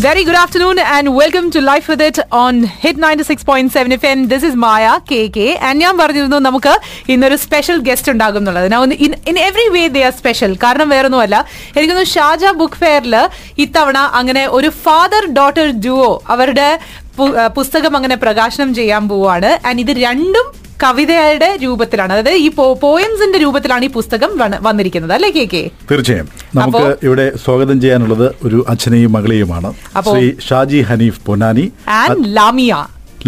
Very good afternoon and welcome to Life with It on F 96.7 this is Maya K K and ഞാൻ പറഞ്ഞിരുന്നു നമുക്ക് ഇന്നൊരു special guest ഉണ്ടാകും എന്നുള്ളത് in every way they are special കാരണം വേറൊന്നുമല്ല എനിക്കൊന്ന് ഷാജ ബുക്ക് ഫെയറിൽ ഇത്തവണ അങ്ങനെ ഒരു ഫാദർ ഡോട്ടർ ഡുവോ അവരുടെ പുസ്തകം അങ്ങനെ പ്രകാശനം ചെയ്യാൻ പോവാണ്. ആൻഡ് ഇത് രണ്ടും കവിതയുടെ രൂപത്തിലാണ്. അതായത് ഈ പോയംസിന്റെ രൂപത്തിലാണ് ഈ പുസ്തകം വന്നിരിക്കുന്നത്. അല്ലേ കെ കെ? തീർച്ചയായും. നമുക്ക് ഇവിടെ സ്വാഗതം ചെയ്യാനുള്ളത് ഒരു അച്ഛനെയും മകളെയുമാണ്. Shri Shaji Hanif Ponnani. And Lamiya.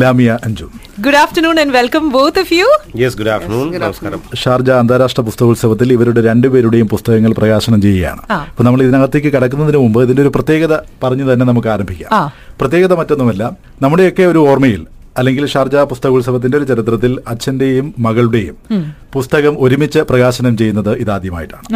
Lamiya Anju. Good afternoon and welcome both of you yes good afternoon നമസ്കാരം. ഷാർജ അന്താരാഷ്ട്ര പുസ്തകോത്സവത്തിൽ ഇവരുടെ രണ്ടുപേരുടെയും പുസ്തകങ്ങൾ പ്രകാശനം ചെയ്യുകയാണ്. അപ്പോൾ അപ്പൊ നമ്മൾ ഇതിനകത്തേക്ക് കടക്കുന്നതിന് മുമ്പ് ഇതിന്റെ ഒരു പ്രത്യേകത പറഞ്ഞു തന്നെ നമുക്ക് ആരംഭിക്കാം. പ്രത്യേകത മറ്റൊന്നുമല്ല നമ്മുടെയൊക്കെ ഒരു ഓർമ്മയിൽ അല്ലെങ്കിൽ ഷാർജ പുസ്തകോത്സവത്തിന്റെ ഒരു ചരിത്രത്തിൽ അച്ഛന്റെയും മകളുടെയും പുസ്തകം ഒരുമിച്ച് പ്രകാശനം ചെയ്യുന്നത് ഇതാദ്യമായിട്ടാണ്.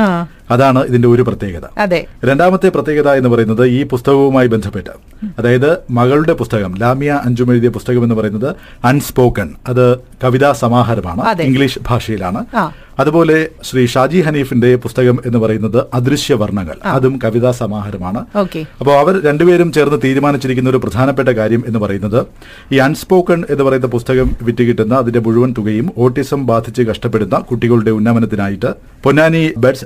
അതാണ് ഇതിന്റെ ഒരു പ്രത്യേകത. അതെ. രണ്ടാമത്തെ പ്രത്യേകത എന്ന് പറയുന്നത് ഈ പുസ്തകവുമായി ബന്ധപ്പെട്ട്. അതായത് മകളുടെ പുസ്തകം ലാമിയ അഞ്ചും എഴുതിയ പുസ്തകം എന്ന് പറയുന്നത് അൺസ്പോക്കൺ അത് കവിതാ സമാഹാരമാണ് ഇംഗ്ലീഷ് ഭാഷയിലാണ്. അതുപോലെ ശ്രീ ഷാജി ഹനീഫിന്റെ പുസ്തകം എന്ന് പറയുന്നത് അദൃശ്യ വർണങ്ങൾ അതും കവിതാ സമാഹാരമാണ്. ഓക്കെ. അപ്പോൾ അവർ രണ്ടുപേരും ചേർന്ന് തീരുമാനിച്ചിരിക്കുന്ന ഒരു പ്രധാനപ്പെട്ട കാര്യം എന്ന് പറയുന്നത് ഈ അൺസ്പോക്കൺ എന്ന് പറയുന്ന പുസ്തകം വിറ്റ് കിട്ടുന്ന അതിന്റെ മുഴുവൻ തുകയും ഓട്ടിസം ബാധിച്ച് കഷ്ടപ്പെടുന്ന കുട്ടികളുടെ ഉന്നമനത്തിനായിട്ട് പൊന്നാനി ബെഡ്സ്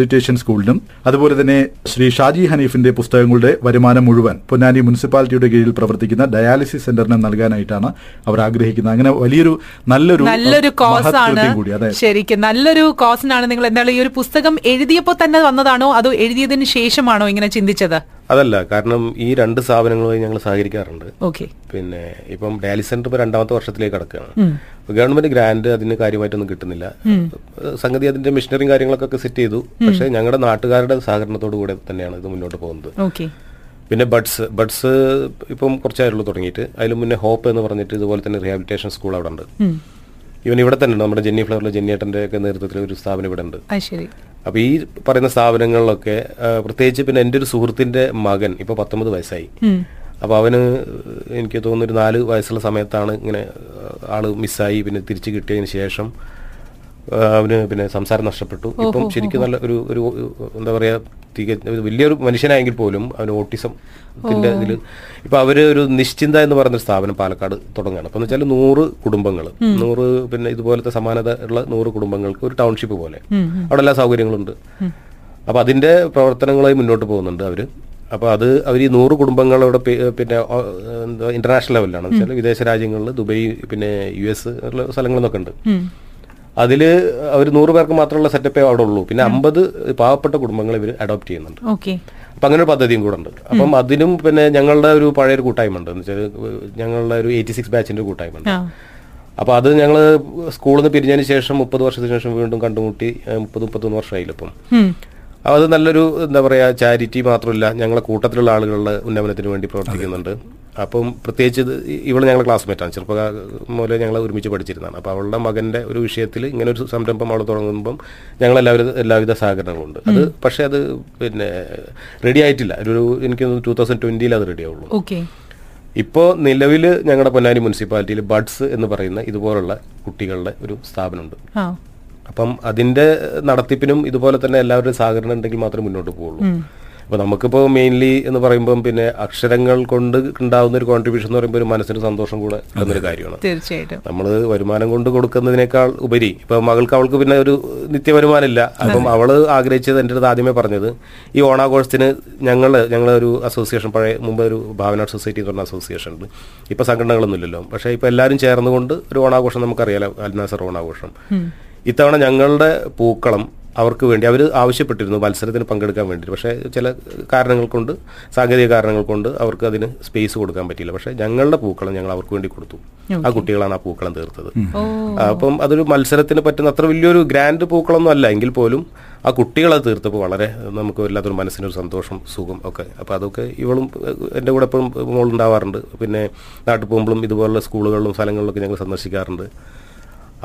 റീഹാബിലിറ്റേഷൻ സ്കൂളിനും അതുപോലെ തന്നെ ശ്രീ ഷാജി ഹനീഫിന്റെ പുസ്തകങ്ങളുടെ വരുമാനം മുഴുവൻ പൊന്നാനി മുനിസിപ്പാലിറ്റിയുടെ കീഴിൽ പ്രവർത്തിക്കുന്ന ഡയാലിസിസ് സെന്ററിന് നൽകാനായിട്ടാണ് അവർ ആഗ്രഹിക്കുന്നത്. അങ്ങനെ വലിയൊരു നല്ലൊരു നല്ലൊരു കോസാണ് ശരിക്കും നല്ലൊരു കോസിനാണ് നിങ്ങൾ എന്താണ് ഈ ഒരു പുസ്തകം എഴുതിയപ്പോൾ തന്നെ വന്നതാണോ അതോ എഴുതിയതിന് ശേഷമാണോ ഇങ്ങനെ ചിന്തിച്ചത്? അതല്ല കാരണം ഈ രണ്ട് സ്ഥാപനങ്ങളുമായി ഞങ്ങൾ സഹകരിക്കാറുണ്ട്. ഓക്കെ. പിന്നെ ഇപ്പം ഡയാലിസ് സെന്റർ ഇപ്പോൾ രണ്ടാമത്തെ വർഷത്തിലേക്ക് കടക്കുകയാണ്. ഗവൺമെന്റ് ഗ്രാന്റ് അതിന് കാര്യമായിട്ടൊന്നും കിട്ടുന്നില്ല. സംഗതി അതിന്റെ മിഷനറിയും കാര്യങ്ങളൊക്കെ സെറ്റ് ചെയ്തു. പക്ഷേ ഞങ്ങളുടെ നാട്ടുകാരുടെ സഹകരണത്തോടു കൂടെ തന്നെയാണ് ഇത് മുന്നോട്ട് പോകുന്നത്. ഓക്കെ. പിന്നെ ബഡ്സ് ബഡ്സ് ഇപ്പം കുറച്ചായിട്ടുള്ളൂ തുടങ്ങിയിട്ട്. അതിൽ മുന്നേ ഹോപ്പ് എന്ന് പറഞ്ഞിട്ട് ഇതുപോലെ തന്നെ റിഹാബിലിറ്റേഷൻ സ്കൂൾ അവിടെ ഉണ്ട്. ഇവൻ ഇവിടെ തന്നെ ഉണ്ട് നമ്മുടെ ജെന്നി ഫ്ലവറിലെ ജെന്നിയേട്ടന്റെ ഒക്കെ നേതൃത്വത്തിൽ ഒരു സ്ഥാപനം ഇവിടെ ഉണ്ട്. ശരി. അപ്പൊ ഈ പറയുന്ന സ്ഥാപനങ്ങളിലൊക്കെ പ്രത്യേകിച്ച് പിന്നെ എന്റെ ഒരു സുഹൃത്തിന്റെ മകൻ ഇപ്പൊ പത്തൊമ്പത് വയസ്സായി. അപ്പോൾ അവന് എനിക്ക് തോന്നുന്നു ഒരു നാല് വയസ്സുള്ള സമയത്താണ് ഇങ്ങനെ ആൾ മിസ്സായി. പിന്നെ തിരിച്ചു കിട്ടിയതിന് ശേഷം അവന് പിന്നെ സംസാരം നഷ്ടപ്പെട്ടു. ഇപ്പം ശരിക്കും നല്ല ഒരു ഒരു എന്താ പറയാ തിക വലിയൊരു മനുഷ്യനായെങ്കിൽ പോലും അവന് ഓട്ടിസത്തിന്റെ ഇതിൽ ഇപ്പൊ അവർ ഒരു നിശ്ചിന്ത എന്ന് പറയുന്ന ഒരു സ്ഥാപനം പാലക്കാട് തുടങ്ങുകയാണ്. അപ്പൊ എന്ന് വെച്ചാൽ നൂറ് കുടുംബങ്ങൾ നൂറ് പിന്നെ ഇതുപോലത്തെ സമാനത ഉള്ള നൂറ് കുടുംബങ്ങൾക്ക് ഒരു ടൗൺഷിപ്പ് പോലെ. അവിടെ എല്ലാ സൗകര്യങ്ങളുണ്ട്. അപ്പൊ അതിന്റെ പ്രവർത്തനങ്ങളായി മുന്നോട്ട് പോകുന്നുണ്ട് അവർ. അപ്പൊ അത് അവർ ഈ നൂറ് കുടുംബങ്ങളോട് പിന്നെ ഇന്റർനാഷണൽ ലെവലിലാണ് വെച്ചാൽ വിദേശ രാജ്യങ്ങളിൽ ദുബൈ പിന്നെ യു എസ് നിന്നൊക്കെ ഉണ്ട്. അതിൽ അവർ നൂറ് പേർക്ക് മാത്രമുള്ള സെറ്റപ്പേ അവിടെ ഉള്ളൂ. പിന്നെ അമ്പത് പാവപ്പെട്ട കുടുംബങ്ങൾ ഇവർ അഡോപ്റ്റ് ചെയ്യുന്നുണ്ട്. ഓക്കെ. അപ്പൊ അങ്ങനെ ഒരു പദ്ധതിയും കൂടെ ഉണ്ട്. അപ്പം അതിനും പിന്നെ ഞങ്ങളുടെ ഒരു പഴയ ഒരു കൂട്ടായ്മ ഉണ്ട് എന്ന് വെച്ചാൽ ഞങ്ങളുടെ ഒരു എയ്റ്റി സിക്സ് ബാച്ചിന്റെ കൂട്ടായ്മ ഉണ്ട് അപ്പൊ അത് ഞങ്ങൾ സ്കൂളിൽ നിന്ന് പിരിഞ്ഞതിന് ശേഷം മുപ്പത് വർഷത്തിന് ശേഷം വീണ്ടും കണ്ടുമുട്ടി മുപ്പത് മുപ്പത്തൊന്ന് വർഷമായില്ല ഇപ്പം. അത് നല്ലൊരു എന്താ പറയാ ചാരിറ്റി മാത്രമല്ല ഞങ്ങളെ കൂട്ടത്തിലുള്ള ആളുകളുടെ ഉന്നമനത്തിന് വേണ്ടി പ്രവർത്തിക്കുന്നുണ്ട്. അപ്പം പ്രത്യേകിച്ച് ഇത് ഞങ്ങളുടെ ഞങ്ങളെ ക്ലാസ്മേറ്റാണ് ചെറുപ്പകാല മുതലേ ഞങ്ങൾ ഒരുമിച്ച് പഠിച്ചിരുന്നതാണ്. അപ്പോൾ അവളുടെ മകന്റെ ഒരു വിഷയത്തിൽ ഇങ്ങനെ ഒരു സംരംഭം അവൾ തുടങ്ങുമ്പം ഞങ്ങൾ എല്ലാവിധ എല്ലാവിധ സഹകരണങ്ങളുണ്ട് അത് പക്ഷേ അത് പിന്നെ റെഡി ആയിട്ടില്ല. ഒരു എനിക്ക് ടൂ തൗസൻഡ് ട്വന്റിയിൽ അത് റെഡി ആവുള്ളൂ. ഓക്കെ. ഇപ്പോൾ നിലവിൽ ഞങ്ങളുടെ പൊന്നാനി മുനിസിപ്പാലിറ്റിയിൽ ബഡ്സ് എന്ന് പറയുന്ന ഇതുപോലുള്ള കുട്ടികളുടെ ഒരു സ്ഥാപനമുണ്ട്. അപ്പം അതിന്റെ നടത്തിപ്പിനും ഇതുപോലെ തന്നെ എല്ലാവരുടെയും സഹകരണം ഉണ്ടെങ്കിൽ മാത്രമേ മുന്നോട്ട് പോവുള്ളൂ. അപ്പൊ നമുക്കിപ്പോ മെയിൻലി എന്ന് പറയുമ്പോൾ പിന്നെ അക്ഷരങ്ങൾ കൊണ്ട് ഉണ്ടാകുന്ന ഒരു കോൺട്രിബ്യൂഷൻ എന്ന് പറയുമ്പോൾ ഒരു മനസ്സിന് സന്തോഷം കൂടെ എന്നൊരു കാര്യമാണ്. തീർച്ചയായിട്ടും. നമ്മൾ വരുമാനം കൊണ്ട് കൊടുക്കുന്നതിനേക്കാൾ ഉപരി ഇപ്പൊ മകൾക്ക് അവൾക്ക് പിന്നെ ഒരു നിത്യ വരുമാനമില്ല അപ്പം അവൾ ആഗ്രഹിച്ചത് എന്റെ അടുത്ത് ആദ്യമേ പറഞ്ഞത് ഈ ഓണാഘോഷത്തിന് ഞങ്ങൾ ഞങ്ങളെ ഒരു അസോസിയേഷൻ പഴയ മുമ്പ് ഒരു ഭാവന സൊസൈറ്റി എന്ന് പറഞ്ഞ അസോസിയേഷൻ ഉണ്ട്. ഇപ്പൊ സംഘടനകളൊന്നുമില്ലല്ലോ പക്ഷെ പക്ഷേ ഇപ്പൊ എല്ലാവരും ചേർന്നുകൊണ്ട് ഒരു ഓണാഘോഷം നമുക്കറിയാലോ അൽനാസർ ഓണാഘോഷം. ഇത്തവണ ഞങ്ങളുടെ പൂക്കളം അവർക്ക് വേണ്ടി അവർ ആവശ്യപ്പെട്ടിരുന്നു മത്സരത്തിന് പങ്കെടുക്കാൻ വേണ്ടി പക്ഷേ ചില കാരണങ്ങൾ കൊണ്ട് സാങ്കേതിക കാരണങ്ങൾ കൊണ്ട് അവർക്ക് അതിന് സ്പേസ് കൊടുക്കാൻ പറ്റിയില്ല. പക്ഷേ ഞങ്ങളുടെ പൂക്കളം ഞങ്ങൾ അവർക്ക് വേണ്ടി കൊടുത്തു. ആ കുട്ടികളാണ് ആ പൂക്കളം തീർത്തത്. അപ്പം അതൊരു മത്സരത്തിന് പറ്റുന്ന അത്ര വലിയൊരു ഗ്രാൻഡ് പൂക്കളൊന്നും അല്ല. എങ്കിൽ പോലും ആ കുട്ടികളത് തീർത്തപ്പോൾ വളരെ നമുക്ക് വല്ലാത്തൊരു മനസ്സിനൊരു സന്തോഷം സുഖം ഒക്കെ. അപ്പോൾ അതൊക്കെ ഇവളും എന്റെ കൂടെ എപ്പോഴും മോളുണ്ടാവാറുണ്ട്. പിന്നെ നാട്ടിൽ പോകുമ്പോഴും ഇതുപോലുള്ള സ്കൂളുകളിലും സ്ഥലങ്ങളിലൊക്കെ ഞങ്ങൾ സന്ദർശിക്കാറുണ്ട്.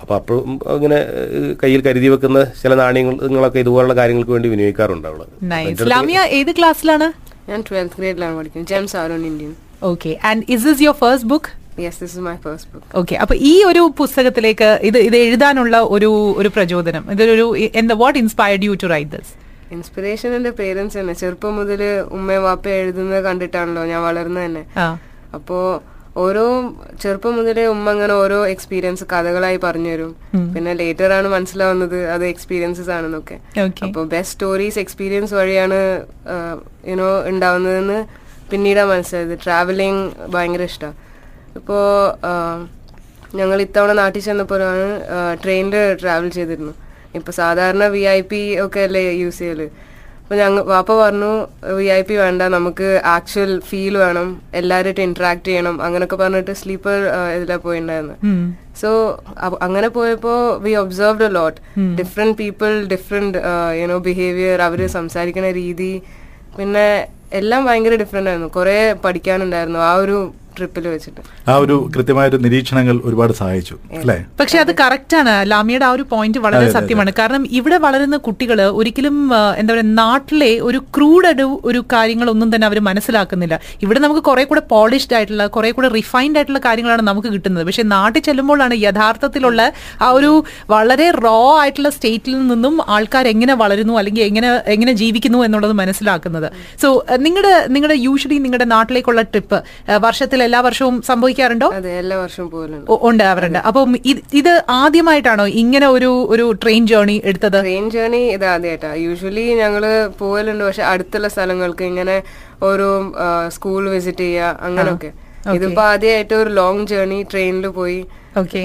അപ്പോൾ അപ്പോഴും അങ്ങനെ കയ്യിൽ കരുതി വെക്കുന്ന ചില നാണയങ്ങളൊക്കെ ഇതുപോലുള്ള കാര്യങ്ങൾക്ക് വേണ്ടി വിനിയോഗിക്കാറുണ്ട് അവൾ ഏത് ക്ലാസ്സിലാണ്? ഞാൻ ട്വൽത്ത് ഗ്രേഡിലാണ് പഠിക്കുന്നത്. GEMS our own Indian. Okay and is is your first book yes this is my first book okay അപ്പൊ ഈ ഒരു പുസ്തകത്തിലേക്ക് ഇത് ഇത് എഴുതാനുള്ള ഒരു ഒരു പ്രചോദനം ഇതൊരു എന്താ what inspired you to write this inspiration എന്റെ പേരൻസ് തന്നെ. ചെറുപ്പം മുതൽ ഉമ്മയും വാപ്പ എഴുതുന്നത് കണ്ടിട്ടാണല്ലോ ഞാൻ വളർന്നത് തന്നെ. അപ്പോ ഓരോ ചെറുപ്പം മുതലേ ഉമ്മ അങ്ങനെ ഓരോ എക്സ്പീരിയൻസ് കഥകളായി പറഞ്ഞു തരും പിന്നെ ലേറ്റർ ആണ് മനസ്സിലാവുന്നത് അത് എക്സ്പീരിയൻസസ് ആണെന്നൊക്കെ. അപ്പൊ ബെസ്റ്റ് സ്റ്റോറീസ് എക്സ്പീരിയൻസ് വഴിയാണ് യുനോ ഉണ്ടാവുന്നതെന്ന് പിന്നീടാ മനസ്സിലായത്. ട്രാവലിംഗ് ഭയങ്കര ഇഷ്ടമാണ് ഇപ്പോ ഞങ്ങൾ ഇത്തവണ നാട്ടിൽ ചെന്നപ്പോഴാണ് ട്രെയിനിൽ ട്രാവൽ ചെയ്തിരുന്നു ഇപ്പൊ സാധാരണ വി ഐ പി ഒക്കെ അല്ലേ യൂസ് ചെയ്യൽ? അപ്പൊ ഞങ്ങൾ വാപ്പ പറഞ്ഞു വി ഐ പി വേണ്ട നമുക്ക് ആക്ച്വൽ ഫീൽ വേണം എല്ലാവരുമായിട്ട് ഇന്ററാക്ട് ചെയ്യണം അങ്ങനൊക്കെ പറഞ്ഞിട്ട് സ്ലീപ്പർ ഇതിലാ പോയിണ്ടായിരുന്നു. സോ അങ്ങനെ പോയപ്പോ we observed a lot different people different you know behaviour അവർ സംസാരിക്കുന്ന രീതി. പിന്നെ എല്ലാം ഭയങ്കര ഡിഫറെന്റ് ആയിരുന്നു. കുറെ പഠിക്കാനുണ്ടായിരുന്നു. ആ ഒരു ട്രിപ്പിൽ വെച്ചിട്ട്. ആ ഒരു കൃത്യമായൊരു നിരീക്ഷണങ്ങൾ ഒരുപാട് സഹായിച്ചു അല്ലേ? പക്ഷെ അത് കറക്റ്റ് ആണ് ലാമിയുടെ ആ ഒരു പോയിന്റ് വളരെ സത്യമാണ്. കാരണം ഇവിടെ വളരുന്ന കുട്ടികൾ ഒരിക്കലും എന്താ പറയുക നാട്ടിലെ ഒരു ക്രൂഡ് ഒരു കാര്യങ്ങളൊന്നും തന്നെ അവർ മനസ്സിലാക്കുന്നില്ല. ഇവിടെ നമുക്ക് കുറെ കൂടെ പോളിഷ്ഡ് ആയിട്ടുള്ള കുറെ കൂടെ റിഫൈൻഡ് ആയിട്ടുള്ള കാര്യങ്ങളാണ് നമുക്ക് കിട്ടുന്നത്. പക്ഷെ നാട്ടിൽ ചെല്ലുമ്പോഴാണ് യഥാർത്ഥത്തിലുള്ള ആ ഒരു വളരെ റോ ആയിട്ടുള്ള സ്റ്റേറ്റിൽ നിന്നും ആൾക്കാർ എങ്ങനെ വളരുന്നു അല്ലെങ്കിൽ എങ്ങനെ എങ്ങനെ ജീവിക്കുന്നു എന്നുള്ളത് മനസ്സിലാക്കുന്നത്. സോ നിങ്ങളുടെ നിങ്ങളുടെ യൂഷ്വലി നിങ്ങളുടെ നാട്ടിലേക്കുള്ള ട്രിപ്പ് വർഷത്തിൽ എല്ലാ വർഷവും സംഭവിക്കാറുണ്ടോ? അതെ എല്ലാ വർഷവും പോലുണ്ട് ഉണ്ടാവാറുണ്ട് അപ്പം ഇത് ആദ്യമായിട്ടാണോ ഇങ്ങനെ ഒരു ഒരു ട്രെയിൻ ജേർണി എടുത്തത്? ട്രെയിൻ ജേർണി ഇത് ആദ്യമായിട്ടാ. യൂഷ്വലി ഞങ്ങൾ പോകലുണ്ട് പക്ഷെ അടുത്തുള്ള സ്ഥലങ്ങൾക്ക് ഇങ്ങനെ ഓരോ സ്കൂൾ വിസിറ്റ് ചെയ്യുക അങ്ങനെയൊക്കെ ഇതിപ്പോ ആദ്യമായിട്ട് ഒരു ലോങ് ജേർണി ട്രെയിനിൽ പോയി. ഓക്കെ.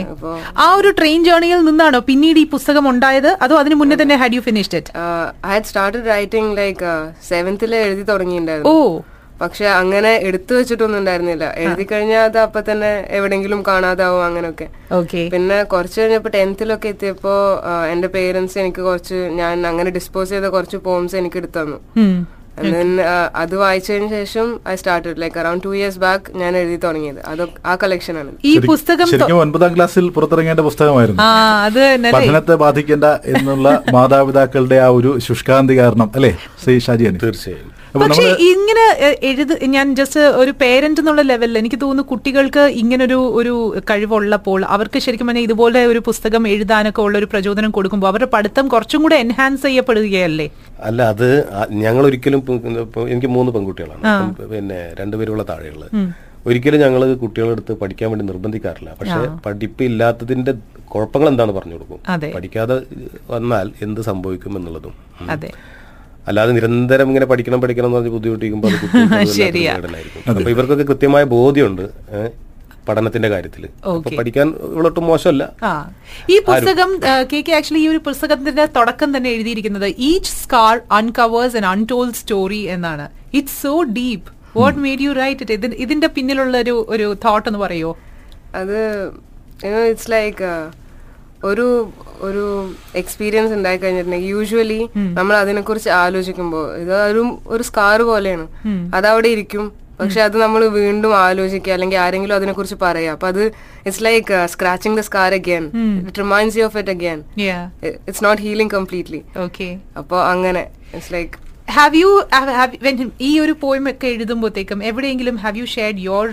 ആ ഒരു ട്രെയിൻ ജേർണിയിൽ നിന്നാണോ പിന്നീട് ഈ പുസ്തകം ഉണ്ടായത്? അതോ അതിന് മുന്നേ തന്നെ had you finished it I had started writing like സെവൻത്തിൽ എഴുതി ഓ. തുടങ്ങിയിട്ടുണ്ടായിരുന്നു പക്ഷെ അങ്ങനെ എടുത്തു വെച്ചിട്ടൊന്നും ഉണ്ടായിരുന്നില്ല. എഴുതി കഴിഞ്ഞാൽ അത് അപ്പൊ തന്നെ എവിടെങ്കിലും കാണാതാവും അങ്ങനെയൊക്കെ. ഓക്കെ. പിന്നെ കുറച്ച് കഴിഞ്ഞപ്പോ ടെൻത്തിലൊക്കെ എത്തിയപ്പോ എന്റെ പേരൻസ് എനിക്ക് കുറച്ച് ഞാൻ അങ്ങനെ ഡിസ്പോസ് ചെയ്ത കുറച്ച് പോംസ് എനിക്ക് എടുത്തു തന്നു. And then, ആ, അത് വായിച്ചതിന് ശേഷം I start like around two years back ഞാൻ എഴുതി തുടങ്ങിയത്. അത് ആ കളക്ഷൻ ആണ്. ഈ പുസ്തകം ഒൻപതാം ക്ലാസ്സിൽ പുറത്തിറങ്ങേണ്ട പുസ്തകമായിരുന്നു. ആ അത് തന്നെ. അല്ലേ? പഠനത്തെ ബാധിക്കേണ്ട എന്നുള്ള മാതാപിതാക്കളുടെ ആ ഒരു ശുഷ്കാന്തി കാരണം അല്ലേ ശ്രീ ഷാജി തീർച്ചയായും. പക്ഷെ ഇങ്ങനെ എഴുത ഞാൻ ജസ്റ്റ് ഒരു പേരന്റ് എന്നുള്ള ലെവലിൽ എനിക്ക് തോന്നുന്നു കുട്ടികൾക്ക് ഇങ്ങനൊരു ഒരു കഴിവുള്ളപ്പോൾ അവർക്ക് ശരിക്കും പറഞ്ഞാൽ ഇതുപോലെ ഒരു പുസ്തകം എഴുതാനൊക്കെ ഉള്ള ഒരു പ്രചോദനം കൊടുക്കുമ്പോൾ അവരുടെ പഠിത്തം കുറച്ചും കൂടെ എൻഹാൻസ് ചെയ്യപ്പെടുകയല്ലേ? അല്ല അത് ഞങ്ങൾ ഒരിക്കലും എനിക്ക് മൂന്ന് പെൺകുട്ടികളാണ്. പിന്നെ രണ്ടുപേരുള്ള താഴെയുള്ളത് ഒരിക്കലും ഞങ്ങൾ കുട്ടികളെടുത്ത് പഠിക്കാൻ വേണ്ടി നിർബന്ധിക്കാറില്ല. പക്ഷെ പഠിപ്പ് ഇല്ലാത്തതിന്റെ കുഴപ്പങ്ങൾ എന്താണ് പറഞ്ഞു കൊടുക്കും? പഠിക്കാതെ വന്നാൽ എന്ത് സംഭവിക്കും എന്നുള്ളതും. അല്ലാതെ നിരന്തരം ഇങ്ങനെ പഠിക്കണം പഠിക്കണം എന്ന് പറഞ്ഞ് ബുദ്ധിമുട്ടിക്കുമ്പോൾ അത്. അപ്പൊ ഇവർക്കൊക്കെ കൃത്യമായ ബോധ്യമുണ്ട് പഠനത്തിന്റെ കാര്യത്തിൽ പഠിക്കാൻ ഇവളൊട്ടും മോശമല്ല. ആ. ഈ പുസ്തകം കെ കെ ആക്ച്വലി ഈ ഒരു പുസ്തകത്തിന്റെ തുടക്കം തന്നെ എഴുതിയിരിക്കുന്നത് each scar uncovers an untold story എന്നാണ്. It's so deep what made you write it ഇതിന്റെ പിന്നിലുള്ള ഒരു ഒരു തോട്ട് എന്ന് പറയോ? അത് ഇറ്റ്സ് ലൈക്ക് ഒരു ഒരു എക്സ്പീരിയൻസ് ഉണ്ടായി കഴിഞ്ഞിട്ടുണ്ടെങ്കിൽ യൂഷ്വലി നമ്മൾ അതിനെക്കുറിച്ച് ആലോചിക്കുമ്പോൾ ഇത് ഒരു ഒരു സ്കാർ പോലെയാണ്. അതവിടെ ഇരിക്കും. പക്ഷെ അത് നമ്മൾ വീണ്ടും ആലോചിക്കുക അല്ലെങ്കിൽ ആരെങ്കിലും അതിനെ കുറിച്ച് പറയാം അപ്പൊ അത് it's like scratching the scar again it reminds you of it again it's not healing completely okay അപ്പോൾ അങ്ങനെ ഇറ്റ്സ് ലൈക്ക് ഹാവ് യു ഈ ഒരു പോയിം ഒക്കെ എഴുതുമ്പോഴത്തേക്കും എവിടെയെങ്കിലും have you shared your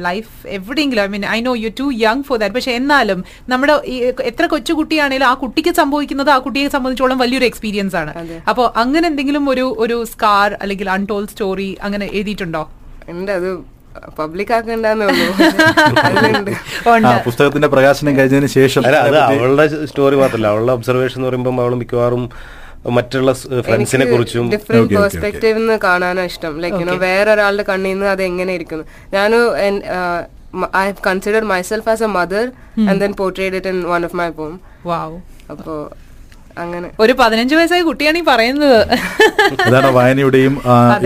life എവിടെയെങ്കിലും I mean I know you too young for that പക്ഷെ എന്നാലും നമ്മുടെ ഈ എത്ര കൊച്ചുകുട്ടിയാണെങ്കിലും ആ കുട്ടിക്ക് സംഭവിക്കുന്നത് ആ കുട്ടിയെ സംബന്ധിച്ചോളം വലിയൊരു എക്സ്പീരിയൻസ് ആണ്. അപ്പോൾ അങ്ങനെ എന്തെങ്കിലും ഒരു ഒരു സ്കാർ അല്ലെങ്കിൽ അൺടോൾ സ്റ്റോറി അങ്ങനെ എഴുതിയിട്ടുണ്ടോ? ഉണ്ട്. അത് പബ്ലിക് പുസ്തകത്തിന്റെ പ്രകാശനം കഴിഞ്ഞതിന് ശേഷം അവളുടെ സ്റ്റോറി മാത്രമല്ല അവളുടെ ഒബ്സർവേഷൻ എന്ന് പറയുമ്പോൾ അവൾ മിക്കവാറും മറ്റുള്ള ഫ്രണ്ട്സിനെ കുറിച്ചും ഡിഫറെന്റ് പെർസ്പെക്റ്റീവ് നിന്ന് കാണാനാ ഇഷ്ടം. ലൈക്ക് വേറൊരാളുടെ വേറെ ഒരാളുടെ കണ്ണിൽ നിന്ന് അത് എങ്ങനെ ഇരിക്കുന്നു. ഞാൻ I have consider myself as a mother and then portrayed it in one of my poem wow അപ്പോ അങ്ങനെ. ഒരു പതിനഞ്ച് വയസ്സായ കുട്ടിയാണ് ഈ പറയുന്നത്. അതാണ് വായനയുടെയും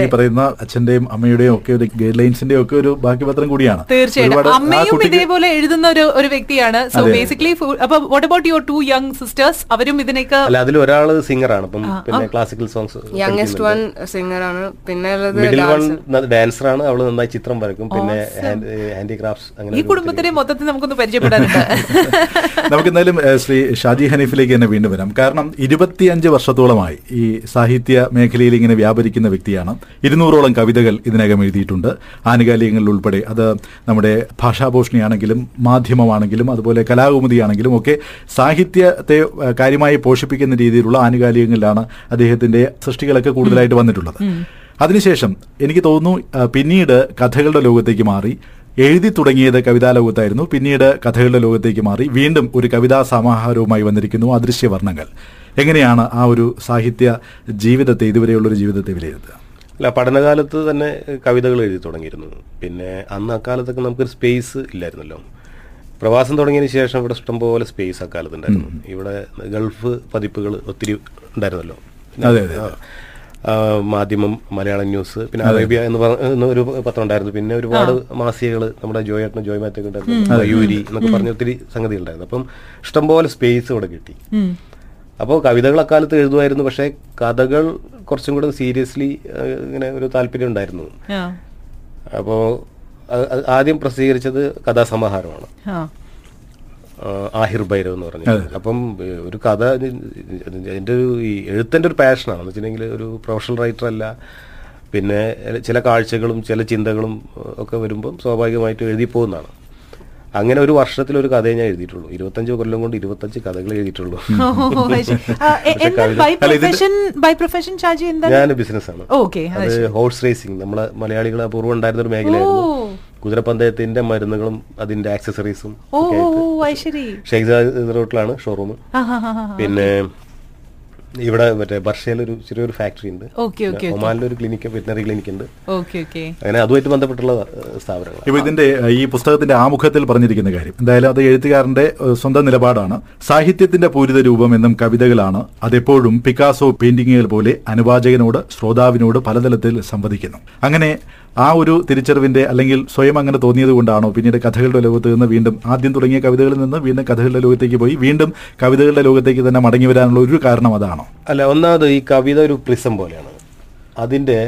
ഈ പറയുന്ന അച്ഛന്റെയും അമ്മയുടെയും ഒക്കെ ഒരു ഗൈഡ് ലൈൻസിന്റെ ഒക്കെ ഒരു ബാക്കി പത്രം കൂടിയാണ്. തീർച്ചയായിട്ടും. അമ്മയും ഇതേപോലെ എഴുതുന്ന ഒരു ഒരു വ്യക്തിയാണ്. സോ ബേസിക്കലി അപ്പൊ what about your two young sisters അവരും ഇതിനൊക്കെ അല്ല അതിൽ ഒരാൾ സിംഗറാണ്. ആണ് പിന്നെ classical songs youngest one singer ആണ്. പിന്നെ മിഡിൽ വൺ ഡാൻസർ ആണ്. അവൾ നന്നായി ചിത്രം വരക്കും പിന്നെ ഹാൻഡിക്രാഫ്റ്റ്സ് അങ്ങനെ ഈ കുടുംബത്തിനെ മൊത്തത്തിൽ നമുക്കൊന്ന് പരിചയപ്പെടാനുണ്ട്. നമുക്ക് എന്തായാലും ശ്രീ ഷാജി ഹനീഫിലേക്ക് തന്നെ വീണ്ടും വരാം. കാരണം കാരണം ഇരുപത്തിയഞ്ച് വർഷത്തോളമായി ഈ സാഹിത്യ മേഖലയിൽ ഇങ്ങനെ വ്യാപരിക്കുന്ന വ്യക്തിയാണ്. ഇരുന്നൂറോളം കവിതകൾ ഇതിനകം എഴുതിയിട്ടുണ്ട്. ആനുകാലികങ്ങളിൽ ഉൾപ്പെടെ അത് നമ്മുടെ ഭാഷാഭൂഷണിയാണെങ്കിലും മാധ്യമമാണെങ്കിലും അതുപോലെ കലാകുമുദിയാണെങ്കിലും ഒക്കെ സാഹിത്യത്തെ കാര്യമായി പോഷിപ്പിക്കുന്ന രീതിയിലുള്ള ആനുകാലികങ്ങളിലാണ് അദ്ദേഹത്തിന്റെ സൃഷ്ടികളൊക്കെ കൂടുതലായിട്ട് വന്നിട്ടുള്ളത്. അതിനുശേഷം എനിക്ക് തോന്നുന്നു പിന്നീട് കഥകളുടെ ലോകത്തേക്ക് മാറി. എഴുതി തുടങ്ങിയത് കവിതാ ലോകത്തായിരുന്നു. പിന്നീട് കഥകളുടെ ലോകത്തേക്ക് മാറി വീണ്ടും ഒരു കവിതാ സമാഹാരവുമായി വന്നിരിക്കുന്നു. അദൃശ്യവർണങ്ങൾ. എങ്ങനെയാണ് ആ ഒരു സാഹിത്യ ജീവിതത്തെ ഇതുവരെയുള്ളൊരു ജീവിതത്തെ വിലയിരുത്തുക? അല്ല പഠനകാലത്ത് തന്നെ കവിതകൾ എഴുതി തുടങ്ങിയിരുന്നു. പിന്നെ അന്ന് അക്കാലത്തൊക്കെ നമുക്കൊരു സ്പേസ് ഇല്ലായിരുന്നല്ലോ. പ്രവാസം തുടങ്ങിയതിന് ശേഷം ഇവിടെ ഇഷ്ടംപോലെ സ്പേസ് അക്കാലത്ത് ഉണ്ടായിരുന്നു. ഇവിടെ ഗൾഫ് പതിപ്പുകൾ ഒത്തിരി ഉണ്ടായിരുന്നല്ലോ. മാധ്യമം മലയാളം ന്യൂസ് പിന്നെ അറേബ്യ എന്ന് പറഞ്ഞ ഒരു പത്രം ഉണ്ടായിരുന്നു പിന്നെ ഒരുപാട് മാസികകൾ നമ്മുടെ ജോയ് ഏട്ടനും ജോയ് മാറ്റൊക്കെ ഉണ്ടായിരുന്നു. മയൂരി എന്നൊക്കെ പറഞ്ഞ ഒത്തിരി സംഗതി ഉണ്ടായിരുന്നു അപ്പം ഇഷ്ടംപോലെ സ്പേസ് ഇവിടെ കിട്ടി. അപ്പോൾ കവിതകൾ അക്കാലത്ത് എഴുതുമായിരുന്നു. പക്ഷേ കഥകൾ കുറച്ചും കൂടെ സീരിയസ്ലി ഇങ്ങനെ ഒരു താല്പര്യം ഉണ്ടായിരുന്നു. അപ്പോൾ ആദ്യം പ്രസിദ്ധീകരിച്ചത് കഥാസമാഹാരമാണ്. ആഹിർ ഭൈരവ് എന്ന് പറഞ്ഞു അപ്പം ഒരു കഥ എന്റെ ഒരു ഈ എഴുത്തിന്റെ ഒരു പാഷനാണ്. എന്ന് വെച്ചിട്ടുണ്ടെങ്കിൽ ഒരു പ്രൊഫഷണൽ റൈറ്റർ അല്ല. പിന്നെ ചില കാഴ്ചകളും ചില ചിന്തകളും ഒക്കെ വരുമ്പം സ്വാഭാവികമായിട്ട് എഴുതി പോകുന്നതാണ്. അങ്ങനെ ഒരു വർഷത്തിൽ ഒരു കഥയെ ഞാൻ എഴുതിയിട്ടുള്ളൂ. ഇരുപത്തഞ്ച് കൊല്ലം കൊണ്ട് ഇരുപത്തഞ്ച് കഥകൾ എഴുതിയിട്ടുള്ളൂ. ഞാൻ ബിസിനസ്സാണ്. ഓക്കെ അത് ഹോഴ്സ് റേസിംഗ്. നമ്മളെ മലയാളികൾ അപൂർവം ഉണ്ടായിരുന്ന ഒരു മേഖലയായിരുന്നു. കുതിരപ്പന്തയത്തിന്റെ മരുന്നുകളും അതിന്റെ ആക്സസറീസും ഷെയ്ഖ് റോട്ടിലാണ് ഷോറൂം. പിന്നെ ഇവിടെ മറ്റേ ബർഷയിൽ ഒരു ചെറിയൊരു ഫാക്ടറി ഉണ്ട്. ഒമാനിൽ ഒരു ക്ലിനിക്ക് വെറ്റിനറി ക്ലിനിക് ഉണ്ട്. Okay okay. അങ്ങനെ അതുമായിട്ട് ബന്ധപ്പെട്ടുള്ള സ്ഥാപനങ്ങൾ ഇപ്പൊ ഇതിന്റെ ഈ പുസ്തകത്തിന്റെ ആമുഖത്തിൽ പറഞ്ഞിരിക്കുന്ന കാര്യം. എന്തായാലും അത് എഴുത്തുകാരന്റെ സ്വന്തം നിലപാടാണ്. സാഹിത്യത്തിന്റെ പൂരിത രൂപം എന്നും കവിതകളാണ്. അതെപ്പോഴും പിക്കാസോ പെയിന്റിങ്ങുകൾ പോലെ അനുവാചകനോട് ശ്രോതാവിനോട് പലതലത്തിൽ സംവദിക്കുന്നു. അങ്ങനെ ആ ഒരു തിരിച്ചറിവിന്റെ അല്ലെങ്കിൽ സ്വയം അങ്ങനെ തോന്നിയത് കൊണ്ടാണോ പിന്നീട് കഥകളുടെ ലോകത്ത് നിന്ന് വീണ്ടും ആദ്യം തുടങ്ങിയ കവിതകളിൽ നിന്ന് വീണ്ടും കഥകളുടെ ലോകത്തേക്ക് പോയി വീണ്ടും കവിതകളുടെ ലോകത്തേക്ക് തന്നെ മടങ്ങി വരാനുള്ള ഒരു കാരണം അതാണോ? അല്ല ഒന്നാമത് ഈ കവിത ഒരു പ്രിസം പോലെയാണ്. അതിന്റെ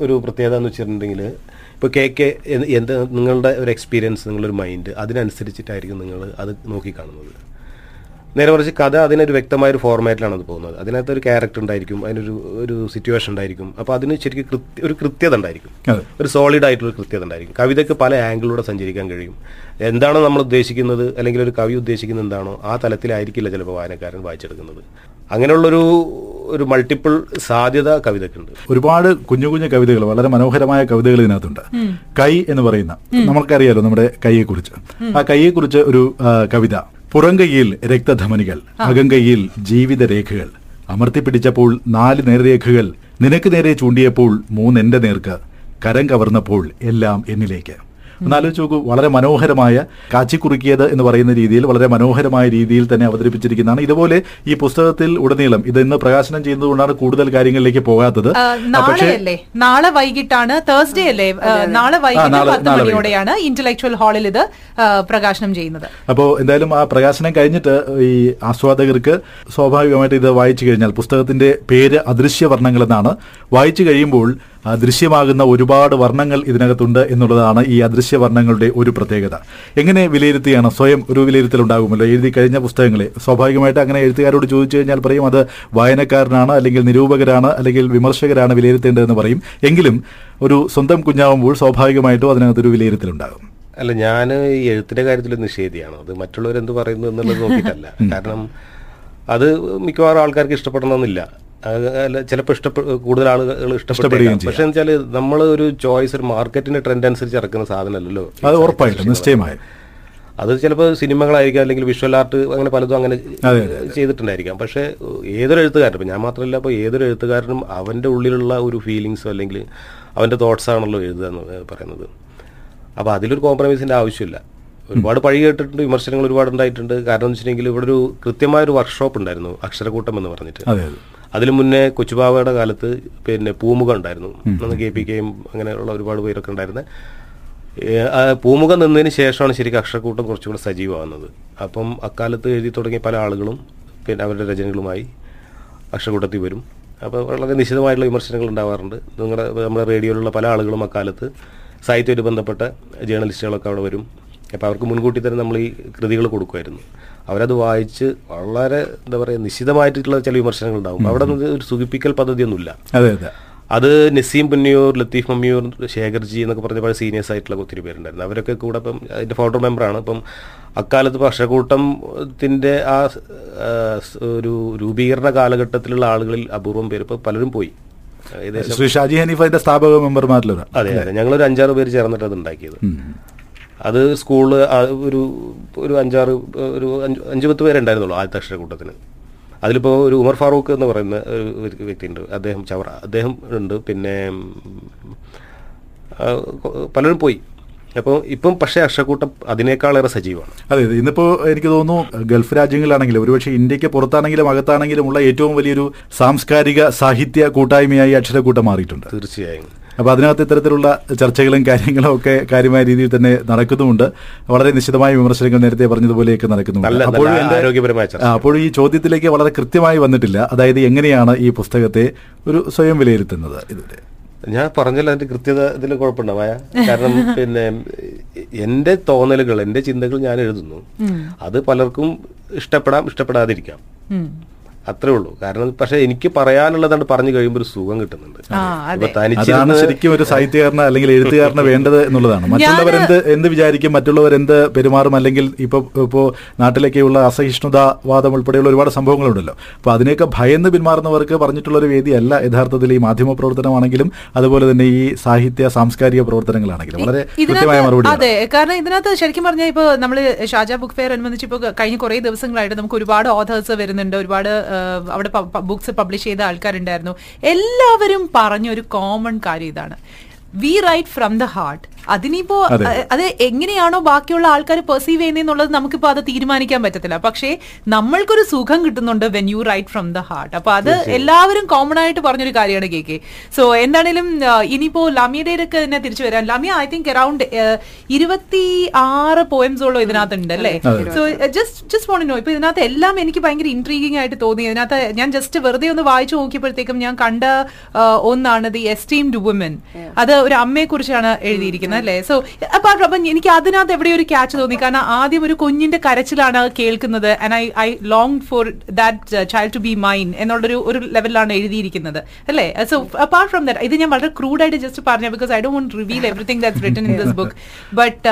ഒരു പ്രത്യേകത എന്ന് വെച്ചിട്ടുണ്ടെങ്കിൽ ഇപ്പോൾ കെ കെ എന്ത് നിങ്ങളുടെ ഒരു എക്സ്പീരിയൻസ് നിങ്ങളൊരു മൈൻഡ് അതിനനുസരിച്ചിട്ടായിരിക്കും നിങ്ങൾ അത് നോക്കിക്കാണുന്നത് നേരെ മറിച്ച് കഥ അതിനൊരു വ്യക്തമായ ഒരു ഫോർമാറ്റിലാണ് അത് പോകുന്നത്. അതിനകത്ത് ഒരു ക്യാരക്ടർ ഉണ്ടായിരിക്കും അതിനൊരു ഒരു സിറ്റുവേഷൻ ഉണ്ടായിരിക്കും. അപ്പോൾ അതിന് ശരിക്കും കൃത്യ ഒരു കൃത്യത ഉണ്ടായിരിക്കും. ഒരു സോളിഡ് ആയിട്ടുള്ള കൃത്യത ഉണ്ടായിരിക്കും. കവിതയ്ക്ക് പല ആംഗിളിലൂടെ സഞ്ചരിക്കാൻ കഴിയും. എന്താണോ നമ്മൾ ഉദ്ദേശിക്കുന്നത് അല്ലെങ്കിൽ ഒരു കവി ഉദ്ദേശിക്കുന്നത് എന്താണോ ആ തലത്തിലായിരിക്കില്ല ചിലപ്പോൾ വായനക്കാരൻ വായിച്ചെടുക്കുന്നത്. അങ്ങനെയുള്ളൊരു ഒരു മൾട്ടിപ്പിൾ സാധ്യത കവിതയ്ക്കുണ്ട്. ഒരുപാട് കുഞ്ഞു കുഞ്ഞു കവിതകൾ വളരെ മനോഹരമായ കവിതകൾ ഇതിനകത്തുണ്ട്. കൈ എന്ന് പറയുന്ന നമ്മൾക്കറിയാലോ നമ്മുടെ കൈയെക്കുറിച്ച്. ആ കൈയെക്കുറിച്ച് ഒരു കവിത. പുറംകൈയിൽ രക്തധമനികൾ അകങ്കൈയിൽ ജീവിതരേഖകൾ. അമർത്തിപ്പിടിച്ചപ്പോൾ നാല് നേർരേഖകൾ നിനക്ക് നേരെ ചൂണ്ടിയപ്പോൾ മൂന്നെന്റെ നേർക്ക് കരം കവർന്നപ്പോൾ എല്ലാം എന്നിലേക്ക്. ഒന്നാലോചിച്ച് നോക്കൂ വളരെ മനോഹരമായ കാച്ചിക്കുറുക്കിയത് എന്ന് പറയുന്ന രീതിയിൽ വളരെ മനോഹരമായ രീതിയിൽ തന്നെ അവതരിപ്പിച്ചിരിക്കുന്നതാണ്. ഇതുപോലെ ഈ പുസ്തകത്തിൽ ഉടനീളം ഇത് ഇന്ന് പ്രകാശനം ചെയ്യുന്നതുകൊണ്ടാണ് കൂടുതൽ കാര്യങ്ങളിലേക്ക് പോകാത്തത്. നാളെ വൈകിട്ടാണ് തേഴ്സ്ഡേ അല്ലേ? നാളെ വൈകിട്ട് പത്ത് മണിയോടെയാണ് ഇന്റലക്ച്വൽ ഹാളിൽ ഇത് പ്രകാശനം ചെയ്യുന്നത്. അപ്പോൾ എന്തായാലും ആ പ്രകാശനം കഴിഞ്ഞിട്ട് ഈ ആസ്വാദകർക്ക് സ്വാഭാവികമായിട്ട് ഇത് വായിച്ചു കഴിഞ്ഞാൽ പുസ്തകത്തിന്റെ പേര് അദൃശ്യ വർണങ്ങൾ എന്നാണ് വായിച്ചു കഴിയുമ്പോൾ ദൃശ്യമാകുന്ന ഒരുപാട് വർണങ്ങൾ ഇതിനകത്തുണ്ട് എന്നുള്ളതാണ് ഈ അദൃശ്യ വർണങ്ങളുടെ ഒരു പ്രത്യേകത. എങ്ങനെ വിലയിരുത്തിയാണ് സ്വയം ഒരു വിലയിരുത്തൽ ഉണ്ടാകുമല്ലോ എഴുതി കഴിഞ്ഞ പുസ്തകങ്ങളെ സ്വാഭാവികമായിട്ട് അങ്ങനെ എഴുത്തുകാരോട് ചോദിച്ചു കഴിഞ്ഞാൽ പറയും അത് വായനക്കാരനാണ് അല്ലെങ്കിൽ നിരൂപകരാണ് അല്ലെങ്കിൽ വിമർശകരാണ് വിലയിരുത്തേണ്ടതെന്ന് പറയും. എങ്കിലും ഒരു സ്വന്തം കുഞ്ഞാവുമ്പോൾ സ്വാഭാവികമായിട്ടും അതിനകത്തൊരു വിലയിരുത്തലുണ്ടാകും. അല്ല ഞാൻ ഈ എഴുത്തിന്റെ കാര്യത്തിൽ നിഷേധിയാണ്. അത് മറ്റുള്ളവരെന്ത് പറയുന്നു എന്നുള്ളത് നോക്കിയിട്ടല്ല. കാരണം അത് മിക്കവാറും ആൾക്കാർക്ക് ഇഷ്ടപ്പെടണമെന്നില്ല. ചിലപ്പോൾ ഇഷ്ടപ്പെ കൂടുതൽ ആളുകൾ ഇഷ്ടപ്പെടുകയും. പക്ഷെ വെച്ചാൽ നമ്മൾ ഒരു ചോയ്സ് ഒരു മാർക്കറ്റിന്റെ ട്രെൻഡ് അനുസരിച്ച് ഇറക്കുന്ന സാധനമല്ലല്ലോ അത് ഉറപ്പായിട്ടും നിശ്ചയമായി. നിശ്ചയമായും അത് ചിലപ്പോൾ സിനിമകളായിരിക്കാം അല്ലെങ്കിൽ വിഷ്വൽ ആർട്ട് അങ്ങനെ പലതും അങ്ങനെ ചെയ്തിട്ടുണ്ടായിരിക്കാം. പക്ഷേ ഏതൊരു എഴുത്തുകാരനും ഇപ്പം ഞാൻ മാത്രമല്ല ഇപ്പോൾ ഏതൊരു എഴുത്തുകാരനും അവന്റെ ഉള്ളിലുള്ള ഒരു ഫീലിങ്സോ അല്ലെങ്കിൽ അവന്റെ തോട്ട്സ് ആണല്ലോ എഴുതുക എന്ന് പറയുന്നത്. അപ്പോൾ അതിലൊരു കോംപ്രമൈസിന്റെ ആവശ്യമില്ല. ഒരുപാട് പഴി കേട്ടിട്ടുണ്ട് വിമർശനങ്ങൾ ഒരുപാട് ഉണ്ടായിട്ടുണ്ട്. കാരണം എന്ന് വെച്ചിട്ടുണ്ടെങ്കിൽ ഇവിടെ ഒരു കൃത്യമായ ഒരു വർക്ക്ഷോപ്പ് ഉണ്ടായിരുന്നു അക്ഷരക്കൂട്ടം എന്ന് പറഞ്ഞിട്ട്. അതെ അതെ. അതിനു മുന്നേ കൊച്ചുബാവയുടെ കാലത്ത് പിന്നെ പൂമുഖം ഉണ്ടായിരുന്നു. അന്ന് കെ പി കെയും അങ്ങനെയുള്ള ഒരുപാട് പേരൊക്കെ ഉണ്ടായിരുന്നത് പൂമുഖം നിന്നതിന് ശേഷമാണ് ശരിക്കും അക്ഷരക്കൂട്ടം കുറച്ചുകൂടെ സജീവമാകുന്നത്. അപ്പം അക്കാലത്ത് എഴുതി തുടങ്ങിയ പല ആളുകളും പിന്നെ അവരുടെ രചനകളുമായി അക്ഷരക്കൂട്ടത്തിൽ വരും. അപ്പോൾ വളരെ നിശ്ചിതമായിട്ടുള്ള വിമർശനങ്ങൾ ഉണ്ടാവാറുണ്ട്. നിങ്ങളുടെ നമ്മുടെ റേഡിയോയിലുള്ള പല ആളുകളും അക്കാലത്ത് സാഹിത്യമായിട്ട് ബന്ധപ്പെട്ട ജേർണലിസ്റ്റുകളൊക്കെ അവിടെ വരും. അപ്പോൾ അവർക്ക് മുൻകൂട്ടി തന്നെ നമ്മൾ ഈ കൃതികൾ കൊടുക്കുമായിരുന്നു. അവരത് വായിച്ച് വളരെ എന്താ പറയുക നിശ്ചിതമായിട്ടുള്ള ചില വിമർശനങ്ങൾ ഉണ്ടാവും. അവിടെ ഒരു സുഖിപ്പിക്കൽ പദ്ധതിയൊന്നുമില്ല. അതെ അതെ. അത് നസീം പുന്നിയൂർ ലത്തീഫ് മമ്മിയൂർ ശേഖർജി എന്നൊക്കെ പറഞ്ഞ പല സീനിയേഴ്സ് ആയിട്ടുള്ള ഒത്തിരി പേരുണ്ടായിരുന്നു. അവരൊക്കെ കൂടെ ഇപ്പം അതിന്റെ ഫൗണ്ടർ മെമ്പറാണ് ഇപ്പം അക്കാലത്ത് പക്ഷകൂട്ടത്തിന്റെ ആ ഒരു രൂപീകരണ കാലഘട്ടത്തിലുള്ള ആളുകളിൽ അപൂർവം പേര് ഇപ്പം പലരും പോയി. ഏകദേശം ശ്രീ ഷാജി ഹനീഫ് അതിന്റെ സ്ഥാപക മെമ്പർമാരിലൊരാൾ അതെ അതെ. ഞങ്ങളൊരു അഞ്ചാറ് പേര് ചേർന്നിട്ട് അത് ഉണ്ടാക്കിയത്. അത് സ്കൂളിൽ ഒരു ഒരു അഞ്ചാറ് ഒരു അഞ്ച് അഞ്ച് പത്ത് പേരുണ്ടായിരുന്നുള്ളൂ ആദ്യത്തെ അക്ഷരക്കൂട്ടത്തിന് അതിലിപ്പോൾ ഒരു ഉമർ ഫാറൂഖ് എന്ന് പറയുന്ന ഒരു വ്യക്തി- ഉണ്ട് അദ്ദേഹം ചവറ അദ്ദേഹം ഉണ്ട്. പിന്നെ പലരും പോയി. അപ്പോൾ ഇപ്പം പക്ഷേ അക്ഷരക്കൂട്ടം അതിനേക്കാളേറെ സജീവമാണ്. അതെ അതെ. ഇന്നിപ്പോ എനിക്ക് തോന്നുന്നു ഗൾഫ് രാജ്യങ്ങളിലാണെങ്കിലും ഒരുപക്ഷെ ഇന്ത്യയ്ക്ക് പുറത്താണെങ്കിലും അകത്താണെങ്കിലും ഉള്ള ഏറ്റവും വലിയൊരു സാംസ്കാരിക സാഹിത്യ കൂട്ടായ്മയായി അക്ഷരക്കൂട്ടം മാറിയിട്ടുണ്ട്. തീർച്ചയായും. അപ്പൊ അതിനകത്ത് ഇത്തരത്തിലുള്ള ചർച്ചകളും കാര്യങ്ങളും ഒക്കെ കാര്യമായ രീതിയിൽ തന്നെ നടക്കുന്നുമുണ്ട്. വളരെ നിശ്ചിതമായ വിമർശനങ്ങൾ നേരത്തെ പറഞ്ഞതുപോലെയൊക്കെ നടക്കുന്നുണ്ട്. അപ്പോഴും ഈ ചോദ്യത്തിലേക്ക് വളരെ കൃത്യമായി വന്നിട്ടില്ല. അതായത് എങ്ങനെയാണ് ഈ പുസ്തകത്തെ ഒരു സ്വയം വിലയിരുത്തുന്നത് ഇതിന്റെ ഞാൻ പറഞ്ഞല്ലോ അതിന്റെ കൃത്യത ഇതിൽ കുഴപ്പമുണ്ടാവായ കാരണം പിന്നെ എന്റെ തോന്നലുകൾ എന്റെ ചിന്തകൾ ഞാൻ എഴുതുന്നു. അത് പലർക്കും ഇഷ്ടപ്പെടാം ഇഷ്ടപ്പെടാതിരിക്കാം. അത്രേ ഉള്ളൂ. കാരണം പക്ഷെ എനിക്ക് പറയാനുള്ളതാണ് പറഞ്ഞു കഴിയുമ്പോൾ ഒരു സുഖം കിട്ടുന്നുണ്ട്. ശരിക്കും ഒരു സാഹിത്യകാരന അല്ലെങ്കിൽ എഴുത്തുകാരന് വേണ്ടത് എന്നുള്ളതാണ്. മറ്റുള്ളവർ എന്ത് എന്ത് വിചാരിക്കും മറ്റുള്ളവർ എന്ത് പെരുമാറും അല്ലെങ്കിൽ ഇപ്പൊ ഇപ്പോ നാട്ടിലേക്കുള്ള അസഹിഷ്ണുതാവാദം ഉൾപ്പെടെയുള്ള ഒരുപാട് സംഭവങ്ങളുണ്ടല്ലോ. അപ്പൊ അതിനെയൊക്കെ ഭയന്ന് പിന്മാറുന്നവർക്ക് പറഞ്ഞിട്ടുള്ള ഒരു വേദിയല്ല യഥാർത്ഥത്തിൽ ഈ മാധ്യമ പ്രവർത്തനമാണെങ്കിലും അതുപോലെ തന്നെ ഈ സാഹിത്യ സാംസ്കാരിക പ്രവർത്തനങ്ങളാണെങ്കിലും. വളരെ കൃത്യമായ മറുപടി അതെ കാരണം ഇതിനകത്ത് ശരിക്കും പറഞ്ഞാൽ ഇപ്പൊ നമ്മൾ ഷാജ ബുക്ക് ഫെയർ അനുബന്ധിച്ച് ഇപ്പൊ കഴിഞ്ഞ കുറെ ദിവസങ്ങളായിട്ട് നമുക്ക് ഒരുപാട് ഓഥേഴ്സ് വരുന്നുണ്ട് ഒരുപാട് അവിടെ ബുക്സ് പബ്ലിഷ് ചെയ്ത ആൾക്കാരുണ്ടായിരുന്നു. എല്ലാവരും പറഞ്ഞ ഒരു കോമൺ കാര്യം ഇതാണ്. We write from the heart അതിനിപ്പോ അതെ. എങ്ങനെയാണോ ബാക്കിയുള്ള ആൾക്കാർ പെർസീവ് ചെയ്യുന്നത് നമുക്കിപ്പോ അത് തീരുമാനിക്കാൻ പറ്റത്തില്ല. പക്ഷേ നമ്മൾക്കൊരു സുഖം കിട്ടുന്നുണ്ട് when you write from the heart അപ്പൊ അത് എല്ലാവരും കോമൺ ആയിട്ട് പറഞ്ഞൊരു കാര്യമാണ് കെ കെ. സോ എന്താണേലും ഇനിയിപ്പോ ലമിയയുടെയൊക്കെ തന്നെ തിരിച്ചു വരാൻ ലമിയ ഐ തിങ്ക് അറൌണ്ട് ഇരുപത്തി ആറ് പോയംസോളം ഇതിനകത്ത് ഉണ്ട് അല്ലേ? So just just won't know ഇപ്പൊ ഇതിനകത്ത് എല്ലാം എനിക്ക് ഭയങ്കര ഇൻട്രീഗിങ് ആയിട്ട് തോന്നി. ഇതിനകത്ത് ഞാൻ ജസ്റ്റ് വെറുതെ ഒന്ന് വായിച്ചു നോക്കിയപ്പോഴത്തേക്കും ഞാൻ കണ്ട ഒന്നാണ് ദി എസ്റ്റീംഡ് വുമൻ അത് ഒരു അമ്മയെ കുറിച്ചാണ് എഴുതിയിരിക്കുന്നത്. അല്ലേ? സോ അപ്പൊ അപ്പം എനിക്ക് അതിനകത്ത് എവിടെ ഒരു ക്യാച്ച് തോന്നി. കാരണം ആദ്യം ഒരു കുഞ്ഞിന്റെ കരച്ചിലാണ് കേൾക്കുന്നത്. And I I long for that child to be mine എന്നുള്ളൊരു ഒരു ലെവലിലാണ് എഴുതിയിരിക്കുന്നത്. അല്ലേ? സോ അപ്പാർട്ട് ഫ്രം ദാറ്റ് ഇത് ഞാൻ വളരെ ക്രൂഡായിട്ട് ജസ്റ്റ് പറഞ്ഞു because I do won't reveal everything that's written in this book but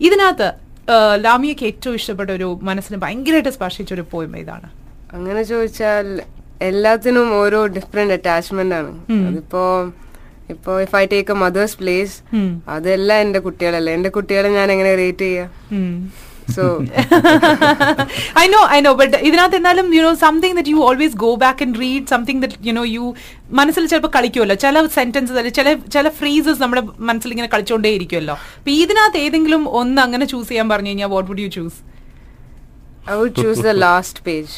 ഇതിനകത്ത് ആ, ലാമിയക്ക് ഏറ്റവും ഇഷ്ടപ്പെട്ട ഒരു മനസ്സിന് ഭയങ്കരമായിട്ട് സ്പർശിച്ച ഒരു പോയം ഇതാണ് അങ്ങനെ ചോദിച്ചാൽ എല്ലാത്തിനും ഓരോ ഡിഫറെന്റ് അറ്റാച്ച്മെന്റ് ആണ്. അതിപ്പോ ഇപ്പോ if I take a mother's place. അതെല്ലാം എന്റെ കുട്ടികളല്ലേ? എന്റെ കുട്ടികളെ ഞാൻ എങ്ങനെ റേറ്റ് ചെയ്യാ? So I know I know but ഇതിനകത്ത് എന്നാലും you know something that you always go back and read something that you know you മനസ്സിൽ ചിലപ്പോൾ കളിക്കുമല്ലോ ചില സെന്റൻസസ് ചില ചില ഫ്രീസസ് നമ്മുടെ മനസ്സിൽ ഇങ്ങനെ കളിച്ചുകൊണ്ടേ ഇരിക്കുമല്ലോ അപ്പൊ ഇതിനകത്ത് ഏതെങ്കിലും ഒന്ന് അങ്ങനെ ചൂസ് ചെയ്യാൻ പറഞ്ഞു കഴിഞ്ഞാൽ what would you choose I would choose the last page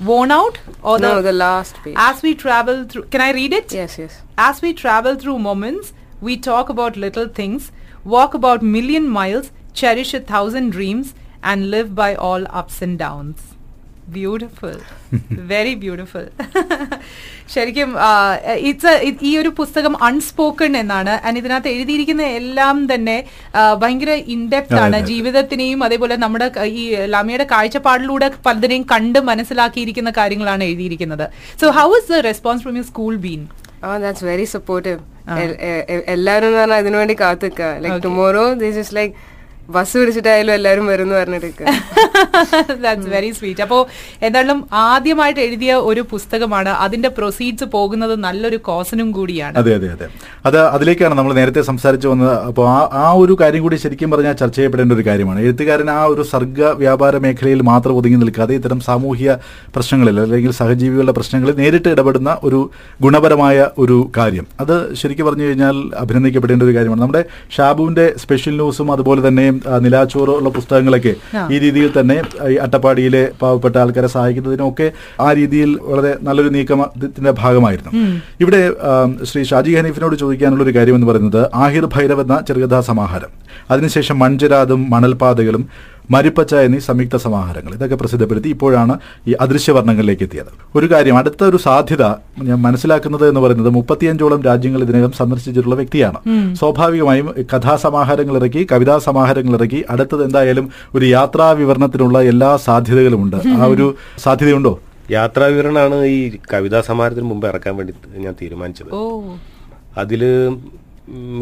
worn out or no, the, the last page. As we travel through, can I read it? Yes, yes. As we travel through moments, we talk about little things, walk about million miles, cherish a thousand dreams, and live by all ups and downs. Beautiful. Very beautiful ശരിക്കും it's ഈ ഒരു പുസ്തകം unspoken എന്നാണ്. And ഇതിനകത്ത് എഴുതിയിരിക്കുന്ന എല്ലാം തന്നെ ഭയങ്കര ഇൻഡെപ്റ്റ് ആണ്. ജീവിതത്തിനെയും അതേപോലെ നമ്മുടെ ഈ ലാമിയുടെ കാഴ്ചപ്പാടിലൂടെ പലതിനെയും കണ്ട് മനസ്സിലാക്കിയിരിക്കുന്ന കാര്യങ്ങളാണ് എഴുതിയിരിക്കുന്നത്. So how is the response from you school been oh that's very supportive എല്ലാരും എന്ന് പറഞ്ഞാൽ അതിനുവേണ്ടി കാത്തുക്ക. Like tomorrow this is like bus പിടിച്ചിട്ടായാലും എല്ലാരും വരും പറഞ്ഞിട്ട് ദാറ്റ്സ് വെരി സ്വീറ്റ് അപ്പോ എന്തായാലും ആദ്യമായിട്ട് എഴുതിയ ഒരു പുസ്തകമാണ് അതിന്റെ പ്രൊസീഡ്സ് പോകുന്നത് നല്ലൊരു കോസനും കൂടിയാണ്. അതെ അതെ അതെ. അത് അതിലേക്കാണ് നമ്മൾ നേരത്തെ സംസാരിച്ചു വന്നത്. അപ്പോൾ ആ ആ ഒരു കാര്യം കൂടി ശരിക്കും പറഞ്ഞാൽ ചർച്ച ചെയ്യപ്പെടേണ്ട ഒരു കാര്യമാണ്. എഴുത്തുകാരൻ ആ ഒരു സർഗ വ്യാപാര മേഖലയിൽ മാത്രം ഒതുങ്ങി നിൽക്കാതെ ഇത്തരം സാമൂഹിക പ്രശ്നങ്ങളിൽ അല്ലെങ്കിൽ സഹജീവികളുടെ പ്രശ്നങ്ങളിൽ നേരിട്ട് ഇടപെടുന്ന ഒരു ഗുണപരമായ ഒരു കാര്യം. അത് ശരിക്കും പറഞ്ഞു കഴിഞ്ഞാൽ അഭിനന്ദിക്കപ്പെടേണ്ട ഒരു കാര്യമാണ്. നമ്മുടെ ഷാബുവിന്റെ സ്പെഷ്യൽ ന്യൂസും അതുപോലെ തന്നെ ആ, നിലാച്ചോറ് ഉള്ള പുസ്തകങ്ങളൊക്കെ ഈ രീതിയിൽ തന്നെ ഈ അട്ടപ്പാടിയിലെ പാവപ്പെട്ട ആൾക്കാരെ സഹായിക്കുന്നതിനൊക്കെ ആ രീതിയിൽ വളരെ നല്ലൊരു നീക്കത്തിന്റെ ഭാഗമായിരുന്നു. ഇവിടെ ശ്രീ ഷാജി ഹനീഫിനോട് ചോദിക്കാനുള്ള ഒരു കാര്യം എന്ന് പറയുന്നത് ആഹിർ ഭൈരവ് എന്ന ചെറുകഥാ സമാഹാരം. അതിനുശേഷം മൺചരാതും മണൽപാതകളും മരുപ്പച്ച എന്നീ സംയുക്ത സമാഹാരങ്ങൾ. ഇതൊക്കെ പ്രസിദ്ധപ്പെടുത്തി ഇപ്പോഴാണ് ഈ അദൃശ്യവർണങ്ങളിലേക്ക് എത്തിയത്. ഒരു കാര്യം അടുത്ത ഒരു സാധ്യത ഞാൻ മനസ്സിലാക്കുന്നത് എന്ന് പറയുന്നത് മുപ്പത്തിയഞ്ചോളം രാജ്യങ്ങൾ ഇതിനകം സന്ദർശിച്ചിട്ടുള്ള വ്യക്തിയാണ്. സ്വാഭാവികമായും കഥാസമാഹാരങ്ങൾ ഇറക്കി കവിതാ സമാഹാരങ്ങൾ ഇറക്കി അടുത്തത് എന്തായാലും ഒരു യാത്രാ വിവരണത്തിനുള്ള എല്ലാ സാധ്യതകളുമുണ്ട്. ആ ഒരു സാധ്യതയുണ്ടോ? യാത്രാ വിവരണമാണ് ഈ കവിതാ സമാഹാരത്തിന് മുമ്പ് ഇറക്കാൻ വേണ്ടി ഞാൻ തീരുമാനിച്ചത്. ഓ. അതിൽ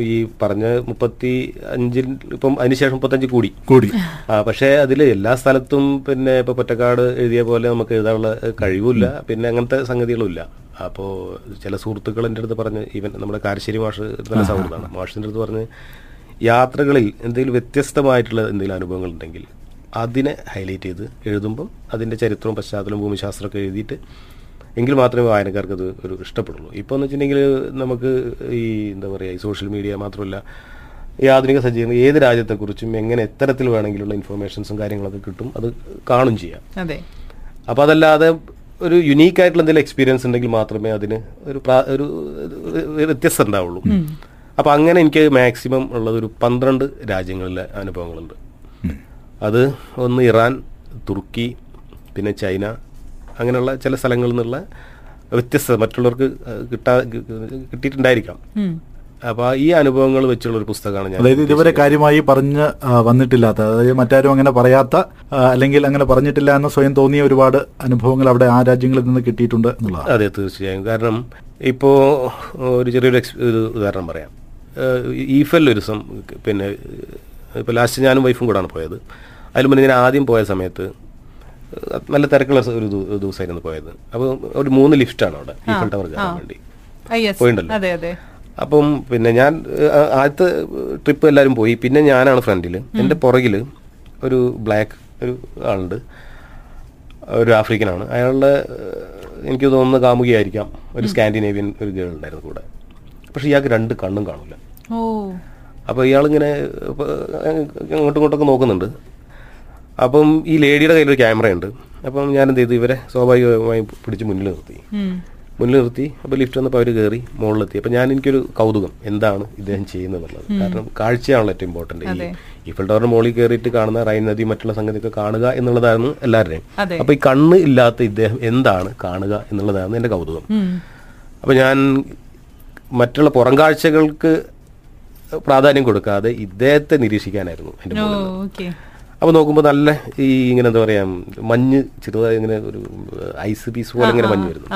ഈ പറഞ്ഞ മുപ്പത്തി അഞ്ചിൽ ഇപ്പം അതിനുശേഷം മുപ്പത്തഞ്ച് കൂടി. കൂടി. ആ പക്ഷേ അതിൽ എല്ലാ സ്ഥലത്തും പിന്നെ ഇപ്പൊ പൊറ്റക്കാട് എഴുതിയ പോലെ നമുക്ക് എഴുതാനുള്ള കഴിവില്ല പിന്നെ അങ്ങനത്തെ സംഗതികളും ഇല്ല അപ്പോൾ ചില സുഹൃത്തുക്കൾ എന്റെ അടുത്ത് പറഞ്ഞ് ഈവൻ നമ്മുടെ കാരശ്ശേരി മാഷ് നല്ല സൗഹൃദമാണ് മാഷിന്റെ അടുത്ത് പറഞ്ഞ് യാത്രകളിൽ എന്തെങ്കിലും വ്യത്യസ്തമായിട്ടുള്ള എന്തെങ്കിലും അനുഭവങ്ങൾ ഉണ്ടെങ്കിൽ അതിനെ ഹൈലൈറ്റ് ചെയ്ത് എഴുതുമ്പം അതിന്റെ ചരിത്രവും പശ്ചാത്തലവും ഭൂമിശാസ്ത്രമൊക്കെ എഴുതിയിട്ട് എങ്കിൽ മാത്രമേ വായനക്കാർക്ക് അത് ഒരു ഇഷ്ടപ്പെടുള്ളൂ. ഇപ്പോൾ എന്ന് വെച്ചിട്ടുണ്ടെങ്കിൽ നമുക്ക് ഈ എന്താ പറയുക ഈ സോഷ്യൽ മീഡിയ മാത്രമല്ല ഈ ആധുനിക സജ്ജീകരണം ഏത് രാജ്യത്തെക്കുറിച്ചും എങ്ങനെ എത്തരത്തിൽ വേണമെങ്കിലുള്ള ഇൻഫർമേഷൻസും കാര്യങ്ങളൊക്കെ കിട്ടും അത് കാണും ചെയ്യാം. അതെ. അപ്പോൾ അതല്ലാതെ ഒരു യുണീക്ക് ആയിട്ടുള്ള എന്തെങ്കിലും എക്സ്പീരിയൻസ് ഉണ്ടെങ്കിൽ മാത്രമേ അതിന് ഒരു ഒരു വ്യത്യസ്തം ഉണ്ടാവുള്ളൂ. അപ്പോൾ അങ്ങനെ എനിക്ക് മാക്സിമം ഉള്ളത് ഒരു പന്ത്രണ്ട് രാജ്യങ്ങളിലെ അനുഭവങ്ങളുണ്ട്. അത് ഒന്ന് ഇറാൻ തുർക്കി പിന്നെ ചൈന അങ്ങനെയുള്ള ചില സ്ഥലങ്ങളിൽ നിന്നുള്ള വ്യത്യസ്തത മറ്റുള്ളവർക്ക് കിട്ടാ കിട്ടിയിട്ടുണ്ടായിരിക്കാം. അപ്പൊ ഈ അനുഭവങ്ങൾ വെച്ചുള്ള ഒരു പുസ്തകമാണ് ഞാൻ അതായത് ഇതുവരെ കാര്യമായി പറഞ്ഞ് വന്നിട്ടില്ലാത്ത അതായത് മറ്റാരും അങ്ങനെ പറയാത്ത അല്ലെങ്കിൽ അങ്ങനെ പറഞ്ഞിട്ടില്ല എന്ന് സ്വയം തോന്നിയ ഒരുപാട് അനുഭവങ്ങൾ അവിടെ ആ രാജ്യങ്ങളിൽ നിന്ന് കിട്ടിയിട്ടുണ്ട് എന്നുള്ളതാണ്. അതെ തീർച്ചയായും. കാരണം ഇപ്പോ ഒരു ചെറിയൊരു എക്സ് ഒരു ഉദാഹരണം പറയാം. ഈഫൽ ഒരു ദിവസം പിന്നെ ഇപ്പൊ ലാസ്റ്റ് ഞാനും വൈഫും കൂടാണ് പോയത്. അതിൽ മുന്നേ ഞാൻ ആദ്യം പോയ സമയത്ത് നല്ല തിരക്കുള്ള ഒരു ദിവസമായിരുന്നു പോയത്. അപ്പോൾ ഒരു മൂന്ന് ലിഫ്റ്റാണ് അവിടെ. ഈഫൽ ടവർ കാണാൻ വേണ്ടി. പോയിണ്ടല്ലോ. അപ്പം പിന്നെ ഞാൻ ആദ്യത്തെ ട്രിപ്പ് എല്ലാവരും പോയി. പിന്നെ ഞാനാണ് ഫ്രണ്ടിൽ എന്റെ പുറകിൽ ഒരു ബ്ലാക്ക് ഒരു ആളുണ്ട്. ഒരു ആഫ്രിക്കനാണ് അയാളുടെ എനിക്ക് തോന്നുന്ന കാമുകിയായിരിക്കാം. ഒരു സ്കാൻഡിനേവിയൻ ഒരു ഗേൾ ഉണ്ടായിരുന്നു കൂടെ. പക്ഷെ ഇയാൾക്ക് രണ്ട് കണ്ണും കാണില്ല അപ്പോൾ ഇയാളിങ്ങനെ അങ്ങോട്ടും ഇങ്ങോട്ടൊക്കെ നോക്കുന്നുണ്ട്. അപ്പം ഈ ലേഡിയുടെ കയ്യിൽ ഒരു ക്യാമറ ഉണ്ട്. അപ്പം ഞാൻ എന്ത് ചെയ്തു? ഇവരെ സ്വാഭാവികമായി പിടിച്ച് മുന്നിൽ നിർത്തി. മുന്നിൽ നിർത്തി. അപ്പോൾ ലിഫ്റ്റ് വന്നപ്പോൾ അവർ കയറി മുകളിലെത്തി അപ്പോൾ ഞാൻ എനിക്കൊരു കൗതുകം. എന്താണ് ഇദ്ദേഹം ചെയ്യുന്നതെന്നുള്ളത് കാരണം കാഴ്ചയാണല്ലോ ഏറ്റവും ഇമ്പോർട്ടന്റ് ഈ ഈഫൽ ടവറിന് മുകളിൽ കയറിയിട്ട് കാണുന്ന റൈൻ നദി മറ്റുള്ള സംഗതിയൊക്കെ കാണുക എന്നുള്ളതായിരുന്നു എല്ലാവരുടെയും. അപ്പോൾ ഈ കണ്ണ് ഇല്ലാത്ത ഇദ്ദേഹം എന്താണ് കാണുക എന്നുള്ളതായിരുന്നു എന്റെ കൗതുകം. അപ്പോൾ ഞാൻ മറ്റുള്ള പുറം കാഴ്ചകൾക്ക് പ്രാധാന്യം കൊടുക്കാതെ ഇദ്ദേഹത്തെ നിരീക്ഷിക്കാനായിരുന്നു എന്റെ അപ്പോൾ നോക്കുമ്പോൾ നല്ല ഈ ഇങ്ങനെ എന്താ പറയാ മഞ്ഞ് ചെറുതായി ഇങ്ങനെ ഒരു ഐസ് പീസ് പോലെ ഇങ്ങനെ മഞ്ഞ് വരുന്നു.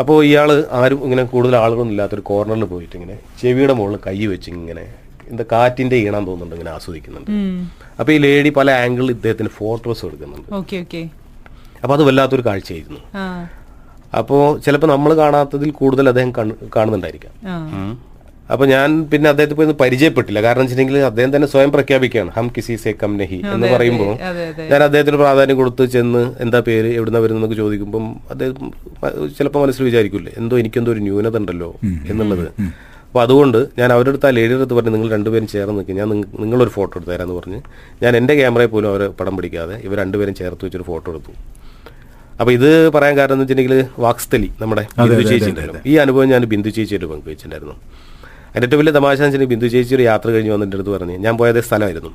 അപ്പോൾ ഇയാൾ ആരും ഇങ്ങനെ കൂടുതൽ ആളുകളൊന്നും ഇല്ലാത്തൊരു കോർണറിൽ പോയിട്ട് ഇങ്ങനെ ചെവിയുടെ മുകളിൽ കൈ വെച്ച് ഇങ്ങനെ എന്താ കാറ്റിന്റെ ഈണം തോന്നുന്നുണ്ട് ഇങ്ങനെ ആസ്വദിക്കുന്നുണ്ട്. അപ്പൊ ഈ ലേഡി പല ആംഗിളിൽ ഇദ്ദേഹത്തിന് ഫോട്ടോസ് എടുക്കുന്നുണ്ട് അപ്പൊ ഓക്കെ. അപ്പോൾ അത് വല്ലാത്തൊരു കാഴ്ചയായിരുന്നു. ആ. അപ്പോൾ ചിലപ്പോൾ നമ്മൾ കാണാത്തതിൽ കൂടുതൽ അദ്ദേഹം കാണുന്നുണ്ടായിരിക്കാം. ആ ഉം. അപ്പൊ ഞാൻ പിന്നെ അദ്ദേഹത്തെ പോയി പരിചയപ്പെട്ടില്ല. കാരണം വെച്ചിട്ടുണ്ടെങ്കിൽ അദ്ദേഹം തന്നെ സ്വയം പ്രഖ്യാപിക്കുകയാണ്. ഹം കിസി സേ കം നഹി എന്ന് പറയുമ്പോൾ ഞാൻ അദ്ദേഹത്തിന് പ്രാധാന്യം കൊടുത്ത് ചെന്ന് എന്താ പേര് എവിടുന്ന വരുന്നൊക്കെ ചോദിക്കുമ്പം അദ്ദേഹം ചിലപ്പോൾ മനസ്സിൽ വിചാരിക്കില്ലേ എന്തോ എനിക്കെന്തോ ഒരു ന്യൂനത ഉണ്ടല്ലോ എന്നുള്ളത്. അപ്പൊ അതുകൊണ്ട് ഞാൻ അവരുടെ അടുത്ത് ആ ലേഡിയുടെ അടുത്ത് പറഞ്ഞ് നിങ്ങൾ രണ്ടുപേരും ചേർന്ന് നിൽക്കുക ഞാൻ നിങ്ങ- നിങ്ങളൊരു ഫോട്ടോ എടുത്ത് തരാമെന്ന് പറഞ്ഞ് ഞാൻ എന്റെ ക്യാമറയിൽ പോലും അവരെ പടം പിടിക്കാതെ ഇവർ രണ്ടുപേരും ചേർത്ത് വെച്ചൊരു ഫോട്ടോ എടുത്തു. അപ്പൊ ഇത് പറയാൻ കാരണം എന്ന് വെച്ചിട്ടുണ്ടെങ്കിൽ വാക്സ്തലി നമ്മുടെ ബിന്ദു ചേച്ചി ഈ അനുഭവം ഞാൻ ബിന്ദു ചേച്ചിയായിട്ട് പങ്കുവെച്ചിട്ടുണ്ടായിരുന്നു. അതിന്റെ ഏറ്റവും വലിയ തമാശ എന്ന് വെച്ചിട്ടുണ്ടെങ്കിൽ ബിന്ദു ചേച്ചി ഒരു യാത്ര കഴിഞ്ഞ് വന്നിട്ട് അടുത്ത് പറഞ്ഞു. ഞാൻ പോയത് സ്ഥലമായിരുന്നു.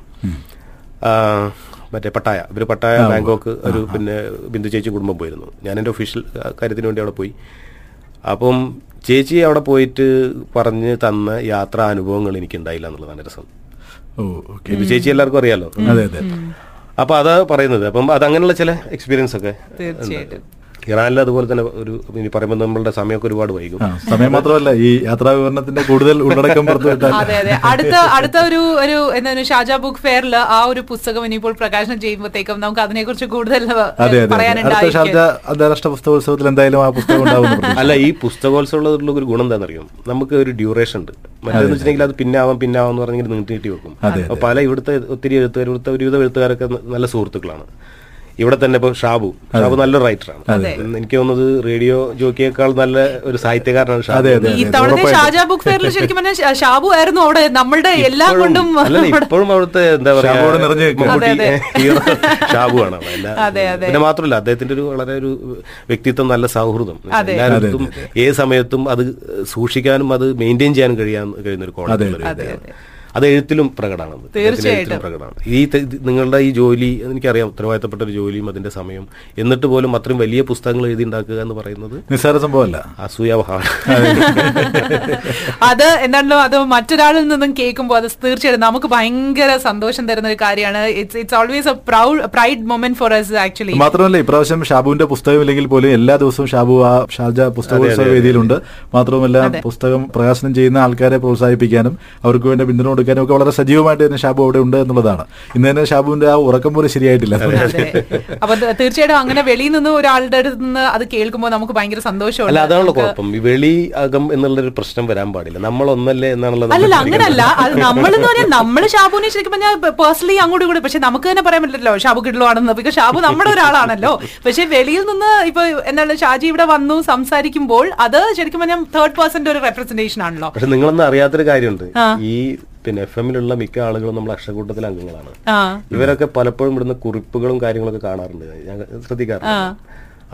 മറ്റേ പട്ടായ. ഇവർ പട്ടായ ബാങ്കോക്ക് ഒരു പിന്നെ ബിന്ദു ചേച്ചി കുടുംബം പോയിരുന്നു. ഞാൻ എന്റെ ഒഫീഷ്യൽ കാര്യത്തിന് വേണ്ടി അവിടെ പോയി. അപ്പം ചേച്ചി അവിടെ പോയിട്ട് പറഞ്ഞ് തന്ന യാത്രാ അനുഭവങ്ങൾ എനിക്ക് ഉണ്ടായില്ല എന്നുള്ളതാണ് രസം. ബിന്ദു ചേച്ചി എല്ലാവർക്കും അറിയാലോ? അതെ അതെ അപ്പൊ അതാ പറയുന്നത്. അപ്പം അത് അങ്ങനെയുള്ള ചില എക്സ്പീരിയൻസ് ഒക്കെ തീർച്ചയായിട്ടും. ഇറാനിൽ അതുപോലെ തന്നെ ഒരു ഇനി പറയുമ്പോൾ നമ്മളുടെ സമയമൊക്കെ ഒരുപാട് വൈകും. സമയം മാത്രമല്ല ഈ യാത്രാ വിവരണത്തിന്റെ കൂടുതൽ ഉള്ളടക്കം പുറത്തു അതെ അതെ. അടുത്ത അടുത്ത ഒരു ഒരു എന്താണ് ഷാജ ബുക്ക് ഫെയറിൽ ആ ഒരു പുസ്തകം ഇനിയിപ്പോൾ പ്രകാശനം ചെയ്യുമ്പോഴത്തേക്കും നമുക്ക് അതിനെ കുറിച്ച് കൂടുതൽ അന്താരാഷ്ട്ര പുസ്തകോത്സവത്തിൽ എന്തായാലും ആ പുസ്തകം ഉണ്ടാവും അല്ല ഈ പുസ്തകോത്സവമുള്ള ഒരു ഗുണം എന്താണെന്നറിയോ? നമുക്ക് ഒരു ഡ്യൂറേഷൻ ഉണ്ട്. മറ്റേന്ന് വെച്ചിട്ടുണ്ടെങ്കിൽ അത് പിന്നാവാം പിന്നാവാം എന്ന് പറഞ്ഞെങ്കിൽ നീട്ടി വെക്കും. അപ്പൊ പല ഇവിടുത്തെ ഒത്തിരി എഴുത്തുകാർ ഇവിടുത്തെ ഒരുവിധ എഴുത്തുകാരൊക്കെ നല്ല സുഹൃത്തുക്കളാണ്. ഇവിടെ തന്നെ ഇപ്പൊ ഷാബു. ഷാബു നല്ല റൈറ്ററാണ് എനിക്ക് തോന്നുന്നത് റേഡിയോ ജോക്കിയേക്കാൾ നല്ല ഒരു സാഹിത്യകാരനാണ് ഷാബു. ഷാജ ബുക്ക് ഫെയറിൽ ശരിക്കും പറഞ്ഞാൽ ഷാബു ആയിരുന്നു അവിടെ. നമ്മളുടെ എല്ലാം കൊണ്ടും ഇപ്പോഴും അവിടുത്തെ എന്താ പറയാ ഷാബു ആണ്. പിന്നെ മാത്രമല്ല അദ്ദേഹത്തിന്റെ ഒരു വളരെ ഒരു വ്യക്തിത്വം നല്ല സൗഹൃദം. അതെ. എല്ലായിടത്തും ഏത് സമയത്തും അത് സൂക്ഷിക്കാനും അത് മെയിന്റെയിൻ ചെയ്യാനും കഴിയാൻ കഴിയുന്ന ഒരു കോളേജ് അതെ, എഴുത്തിലും പ്രകടമാണ് തീർച്ചയായിട്ടും. പ്രകടമാണ്. ഈ നിങ്ങളുടെ ഈ ജോലി എനിക്കറിയാം ഉത്തരവാദിത്തപ്പെട്ട ഒരു ജോലിയും അതിന്റെ സമയം എന്നിട്ട് പോലും അത്രയും വലിയ പുസ്തകങ്ങൾ എഴുതി ഉണ്ടാക്കുക എന്ന് പറയുന്നത് നിസ്സാര സംഭവമല്ല. അസൂയാവഹമാണ് അത് എന്താണല്ലോ അത് മറ്റൊരാളിൽ നിന്നും കേൾക്കുമ്പോൾ അത് തീർച്ചയായിട്ടും നമുക്ക് ഭയങ്കര സന്തോഷം തരുന്ന ഒരു കാര്യമാണ്. It's it's always a proud pride moment for us actually മാത്രമല്ല ഇപ്രാവശ്യം ഷാബുവിന്റെ പുസ്തകം ഇല്ലെങ്കിൽ പോലും എല്ലാ ദിവസവും ഷാബു ആ ഷാർജ പുസ്തകോത്സവ വേദിയിലുണ്ട്. മാത്രമല്ല പുസ്തകം പ്രകാശനം ചെയ്യുന്ന ആൾക്കാരെ പ്രോത്സാഹിപ്പിക്കാനും അവർക്ക് വേണ്ട പിന്തുണ കൊടുക്കാനും ഒക്കെ വളരെ സജീവമായിട്ട് തന്നെ ഷാബു അവിടെ ഉണ്ട് എന്നുള്ളതാണ്. ഇന്ന് തന്നെ ഷാബുവിന്റെ ആ ഉറക്കം പോലും ശരിയായിട്ടില്ല. അപ്പൊ തീർച്ചയായിട്ടും അങ്ങനെ വെളിയിൽ നിന്ന് ഒരാളുടെ അടുത്ത് നിന്ന് അത് കേൾക്കുമ്പോൾ നമുക്ക് ഭയങ്കര സന്തോഷമുണ്ട്. അല്ല കുഴപ്പം. ഈ വെളി അകം എന്നുള്ളൊരു പ്രശ്നം വരാൻ പാടില്ല. നമ്മൾ ഒന്നല്ലേ എന്നാണല്ലോ അല്ല അങ്ങനല്ല. അത് നമ്മളെന്ന് പറഞ്ഞാൽ നമ്മൾ ഷാബുവിനെ ശരിക്കും പറഞ്ഞാൽ പേഴ്സണലി അങ്ങോട്ടും കൂടി പക്ഷെ നമുക്ക് തന്നെ പറയാൻ പറ്റില്ലല്ലോ ഷാബു കിടലുവാണെന്ന്. ബിക്കോസ് ഷാബു നമ്മുടെ ഒരാളാണല്ലോ. പക്ഷെ വെളിയിൽ നിന്ന് ഇപ്പൊ എന്താണ് ഷാജി ഇവിടെ വന്നു സംസാരിക്കുമ്പോൾ അത് ശരിക്കും പറഞ്ഞാൽ തേർഡ് പേഴ്സന്റെ ഒരു റെപ്രസെന്റേഷൻ ആണല്ലോ. പക്ഷെ നിങ്ങളൊന്നും അറിയാത്തൊരു കാര്യമുണ്ട്. ഈ പിന്നെ എഫ് എമ്മിലുള്ള മിക്ക ആളുകളും നമ്മൾ അക്ഷരക്കൂട്ടത്തിലെ അംഗങ്ങളാണ്. ഇവരൊക്കെ പലപ്പോഴും ഇവിടുന്ന് കുറിപ്പുകളും കാര്യങ്ങളൊക്കെ കാണാറുണ്ട്. ഞാൻ ശ്രദ്ധിക്കാറുണ്ട്.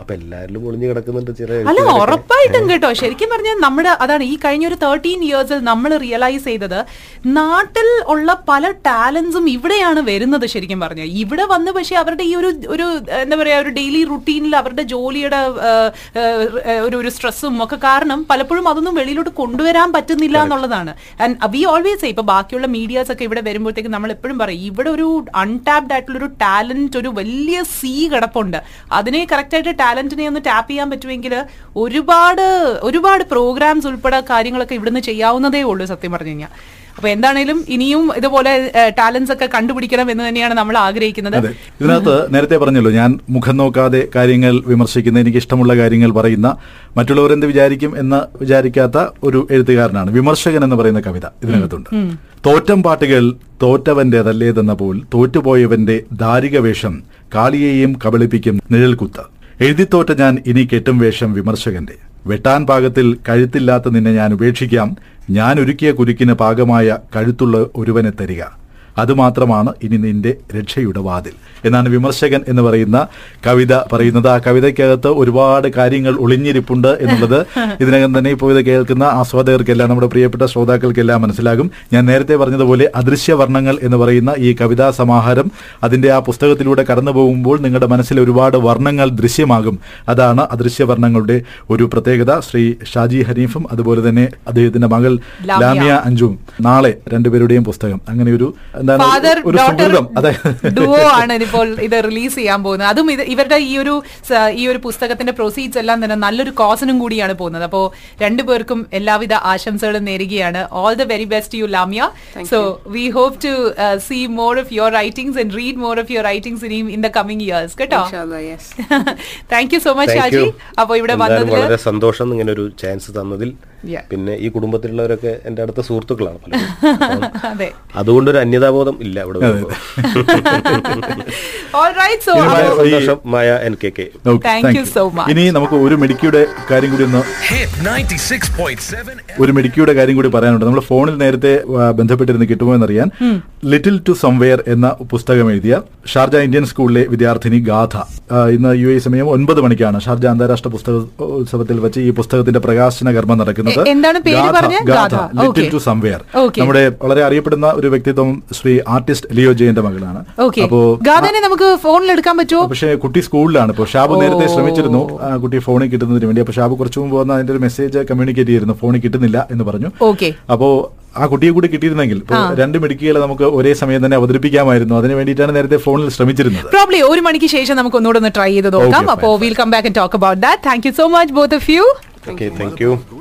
അപ്പൊ എല്ലാവരിലും ഒളിഞ്ഞു കിടക്കുന്നുണ്ട് ചില അല്ല. ഉറപ്പായിട്ടും കേട്ടോ. ശരിക്കും പറഞ്ഞാൽ നമ്മുടെ അതാണ് ഈ കഴിഞ്ഞ ഒരു തേർട്ടീൻ ഇയേഴ്സിൽ നമ്മൾ റിയലൈസ് ചെയ്തത് നാട്ടിൽ ഉള്ള പല ടാലൻസും ഇവിടെയാണ് വരുന്നത് ശരിക്കും പറഞ്ഞാൽ ഇവിടെ വന്ന് പക്ഷെ അവരുടെ ഈ ഒരു ഒരു എന്താ പറയാ ഒരു ഡെയിലി റുട്ടീനിൽ അവരുടെ ജോലിയുടെ ഒരു ഒരു സ്ട്രെസ്സും ഒക്കെ കാരണം പലപ്പോഴും അതൊന്നും വെളിയിലോട്ട് കൊണ്ടുവരാൻ പറ്റുന്നില്ല എന്നുള്ളതാണ്. ആൻഡ് വി ഓൾവേസ് ഇപ്പൊ ബാക്കിയുള്ള മീഡിയാസ് ഒക്കെ ഇവിടെ വരുമ്പോഴത്തേക്ക് നമ്മൾ എപ്പോഴും പറയും ഇവിടെ ഒരു അൺടാപ്ഡ് ആയിട്ടുള്ള ഒരു ടാലന്റ് ഒരു വലിയ സീ കിടപ്പുണ്ട്. അതിനെ കറക്റ്റ് ആയിട്ട് ടാലന്റിനെ ഒന്ന് ടാപ്പ് ചെയ്യാൻ പറ്റുമെങ്കിൽ ഒരുപാട് ഒരുപാട് പ്രോഗ്രാംസ് ഉൾപ്പെടെ കാര്യങ്ങളൊക്കെ ഇവിടുന്ന് ചെയ്യാവുന്നതേ ഉള്ളൂ സത്യം പറഞ്ഞു കഴിഞ്ഞാൽ. അപ്പൊ എന്താണേലും ഇനിയും ഇതുപോലെ ടാലൻസ് ഒക്കെ കണ്ടുപിടിക്കണം എന്ന് തന്നെയാണ് നമ്മൾ ആഗ്രഹിക്കുന്നത്. ഇതിനകത്ത് നേരത്തെ പറഞ്ഞല്ലോ ഞാൻ മുഖം നോക്കാതെ കാര്യങ്ങൾ വിമർശിക്കുന്ന എനിക്ക് ഇഷ്ടമുള്ള കാര്യങ്ങൾ പറയുന്ന മറ്റുള്ളവർ എന്ത് വിചാരിക്കും എന്ന് വിചാരിക്കാത്ത ഒരു എഴുത്തുകാരനാണ്. വിമർശകൻ എന്ന് പറയുന്ന കവിത ഇതിനകത്തുണ്ട്. തോറ്റം പാട്ടുകൾ തോറ്റവന്റേതല്ലേതെന്ന പോൽ തോറ്റുപോയവന്റെ ദാരിക വേഷം കാളിയെയും കബളിപ്പിക്കും നിഴൽക്കുത്ത് എഴുതിത്തോറ്റ ഞാൻ ഇനി കെട്ടും വേഷം വിമർശകന്റെ. വെട്ടാൻ പാകത്തിൽ കഴുത്തില്ലാത്ത നിന്നെ ഞാൻ ഉപേക്ഷിക്കാം. ഞാൻ ഒരുക്കിയ കുരുക്കിന് പാകമായ കഴുത്തുള്ള ഒരുവനെ തരിക. അതുമാത്രമാണ് ഇനി നിന്റെ രക്ഷയുടെ വാതിൽ. എന്നാണ് വിമർശകൻ എന്ന് പറയുന്ന കവിത പറയുന്നത്. ആ കവിതയ്ക്കകത്ത് ഒരുപാട് കാര്യങ്ങൾ ഒളിഞ്ഞിരിപ്പുണ്ട് എന്നുള്ളത് ഇതിനകം തന്നെ ഇപ്പോൾ ഇത് കേൾക്കുന്ന ആസ്വാദകർക്കെല്ലാം നമ്മുടെ പ്രിയപ്പെട്ട ശ്രോതാക്കൾക്കെല്ലാം മനസ്സിലാകും. ഞാൻ നേരത്തെ പറഞ്ഞതുപോലെ അദൃശ്യവർണങ്ങൾ എന്ന് പറയുന്ന ഈ കവിതാ സമാഹാരം അതിന്റെ ആ പുസ്തകത്തിലൂടെ കടന്നു പോകുമ്പോൾ നിങ്ങളുടെ മനസ്സിൽ ഒരുപാട് വർണങ്ങൾ ദൃശ്യമാകും. അതാണ് അദൃശ്യവർണങ്ങളുടെ ഒരു പ്രത്യേകത. ശ്രീ ഷാജി ഹനീഫും അതുപോലെ തന്നെ അദ്ദേഹത്തിന്റെ മകൾ ലാമിയ. അഞ്ചും നാളെ രണ്ടുപേരുടെയും പുസ്തകം. അങ്ങനെ ഒരു ഫാദർ ഡോട്ടർ ഡുവോ ആണ് ഇപ്പോൾ ഇത് റിലീസ് ചെയ്യാൻ പോകുന്നത്. അതും ഇത് ഇവരുടെ ഈ ഒരു ഈ ഒരു പുസ്തകത്തിന്റെ പ്രൊസീഡ്സ് എല്ലാം തന്നെ നല്ലൊരു കോസിനും കൂടിയാണ് പോകുന്നത്. അപ്പോ രണ്ടുപേർക്കും എല്ലാവിധ ആശംസകളും നേരുകയാണ്. All the very best you Lamiya so we hope to see more of your writings and read more of your writings in in the coming years കേട്ടോ? Thank you so much Thank Shaji. you. ഇവിടെ വന്നതിൽ വളരെ സന്തോഷം ഇങ്ങനെ ഒരു chance തന്നതിൽ. പിന്നെ ഈ കുടുംബത്തിലുള്ളവരൊക്കെ എന്റെ അടുത്ത സുഹൃത്തുക്കളാണ് പലരും. അതുകൊണ്ട് അതുകൊണ്ടൊരു അന്യതാബോധം ഇല്ല ഇവിടെ ഓൾ റൈറ്റ് സോ ഇനി സന്തോഷം Maya N K K. Okay, Thank thank you you. so much. ഇനി നമുക്ക് ഒരു മെഡിക്കിയുടെ കാര്യം കൂടി ഒന്ന് 96.7 ഒരു മെഡിക്കിയുടെ കാര്യം കൂടി പറയാനുണ്ട്. നമ്മൾ ഫോണിൽ നേരത്തെ ബന്ധപ്പെട്ടിരുന്ന് കിട്ടുമോ എന്നറിയാൻ ലിറ്റിൽ ടു സംവെയർ എന്ന പുസ്തകം എഴുതിയ ഷാർജ ഇന്ത്യൻ സ്കൂളിലെ വിദ്യാർത്ഥിനി ഗാഥ. ഇന്ന് യു എ സമയം ഒൻപത് മണിക്കാണ്. ഷാർജ അന്താരാഷ്ട്ര പുസ്തക ഉത്സവത്തിൽ വെച്ച് ഈ പുസ്തകത്തിന്റെ പ്രകാശന കർമ്മം നടക്കുന്നത്. Little Okay. To somewhere. നമ്മുടെ വളരെ അറിയപ്പെടുന്ന ഒരു വ്യക്തിത്വം ശ്രീ ആർട്ടിസ്റ്റ് ലിയോ ജയന്റെ മകളാണ്. അപ്പോ ഗാഥനെ നമുക്ക് ഫോണിൽ എടുക്കാൻ പറ്റുമോ? പക്ഷേ കുട്ടി സ്കൂളിലാണ്. ഇപ്പോൾ ഷാബു നേരത്തെ ശ്രമിച്ചിരുന്നു. ആ, കുട്ടി ഫോണിൽ കിട്ടുന്നതിന് വേണ്ടി. അപ്പൊ ഷാബു കുറച്ചു മുമ്പ് വന്ന അതിന്റെ ഒരു മെസ്സേജ് കമ്മ്യൂണിക്കേറ്റ് ചെയ്തിരുന്നു. ഫോണിൽ കിട്ടുന്നില്ല എന്ന് പറഞ്ഞു. ഓക്കെ. അപ്പോ ആ കുട്ടിയെ കൂടി കിട്ടിയിരുന്നെങ്കിൽ രണ്ട് മെഡിക്കുകളെ നമുക്ക് ഒരേ സമയം തന്നെ അവതരിപ്പിക്കാമായിരുന്നു. അതിന് വേണ്ടിയിട്ടാണ് നേരത്തെ ഫോണിൽ ശ്രമിച്ചിരുന്നത്. പ്രോബ്ലി ഒരു മണിക്ക് ശേഷം നമുക്ക് ഒന്നുകൂടെ ഒന്ന് ട്രൈ ചെയ്ത് നോക്കാം. Okay, അപ്പോൾ will come back and talk about that thank you so much both of you okay thank you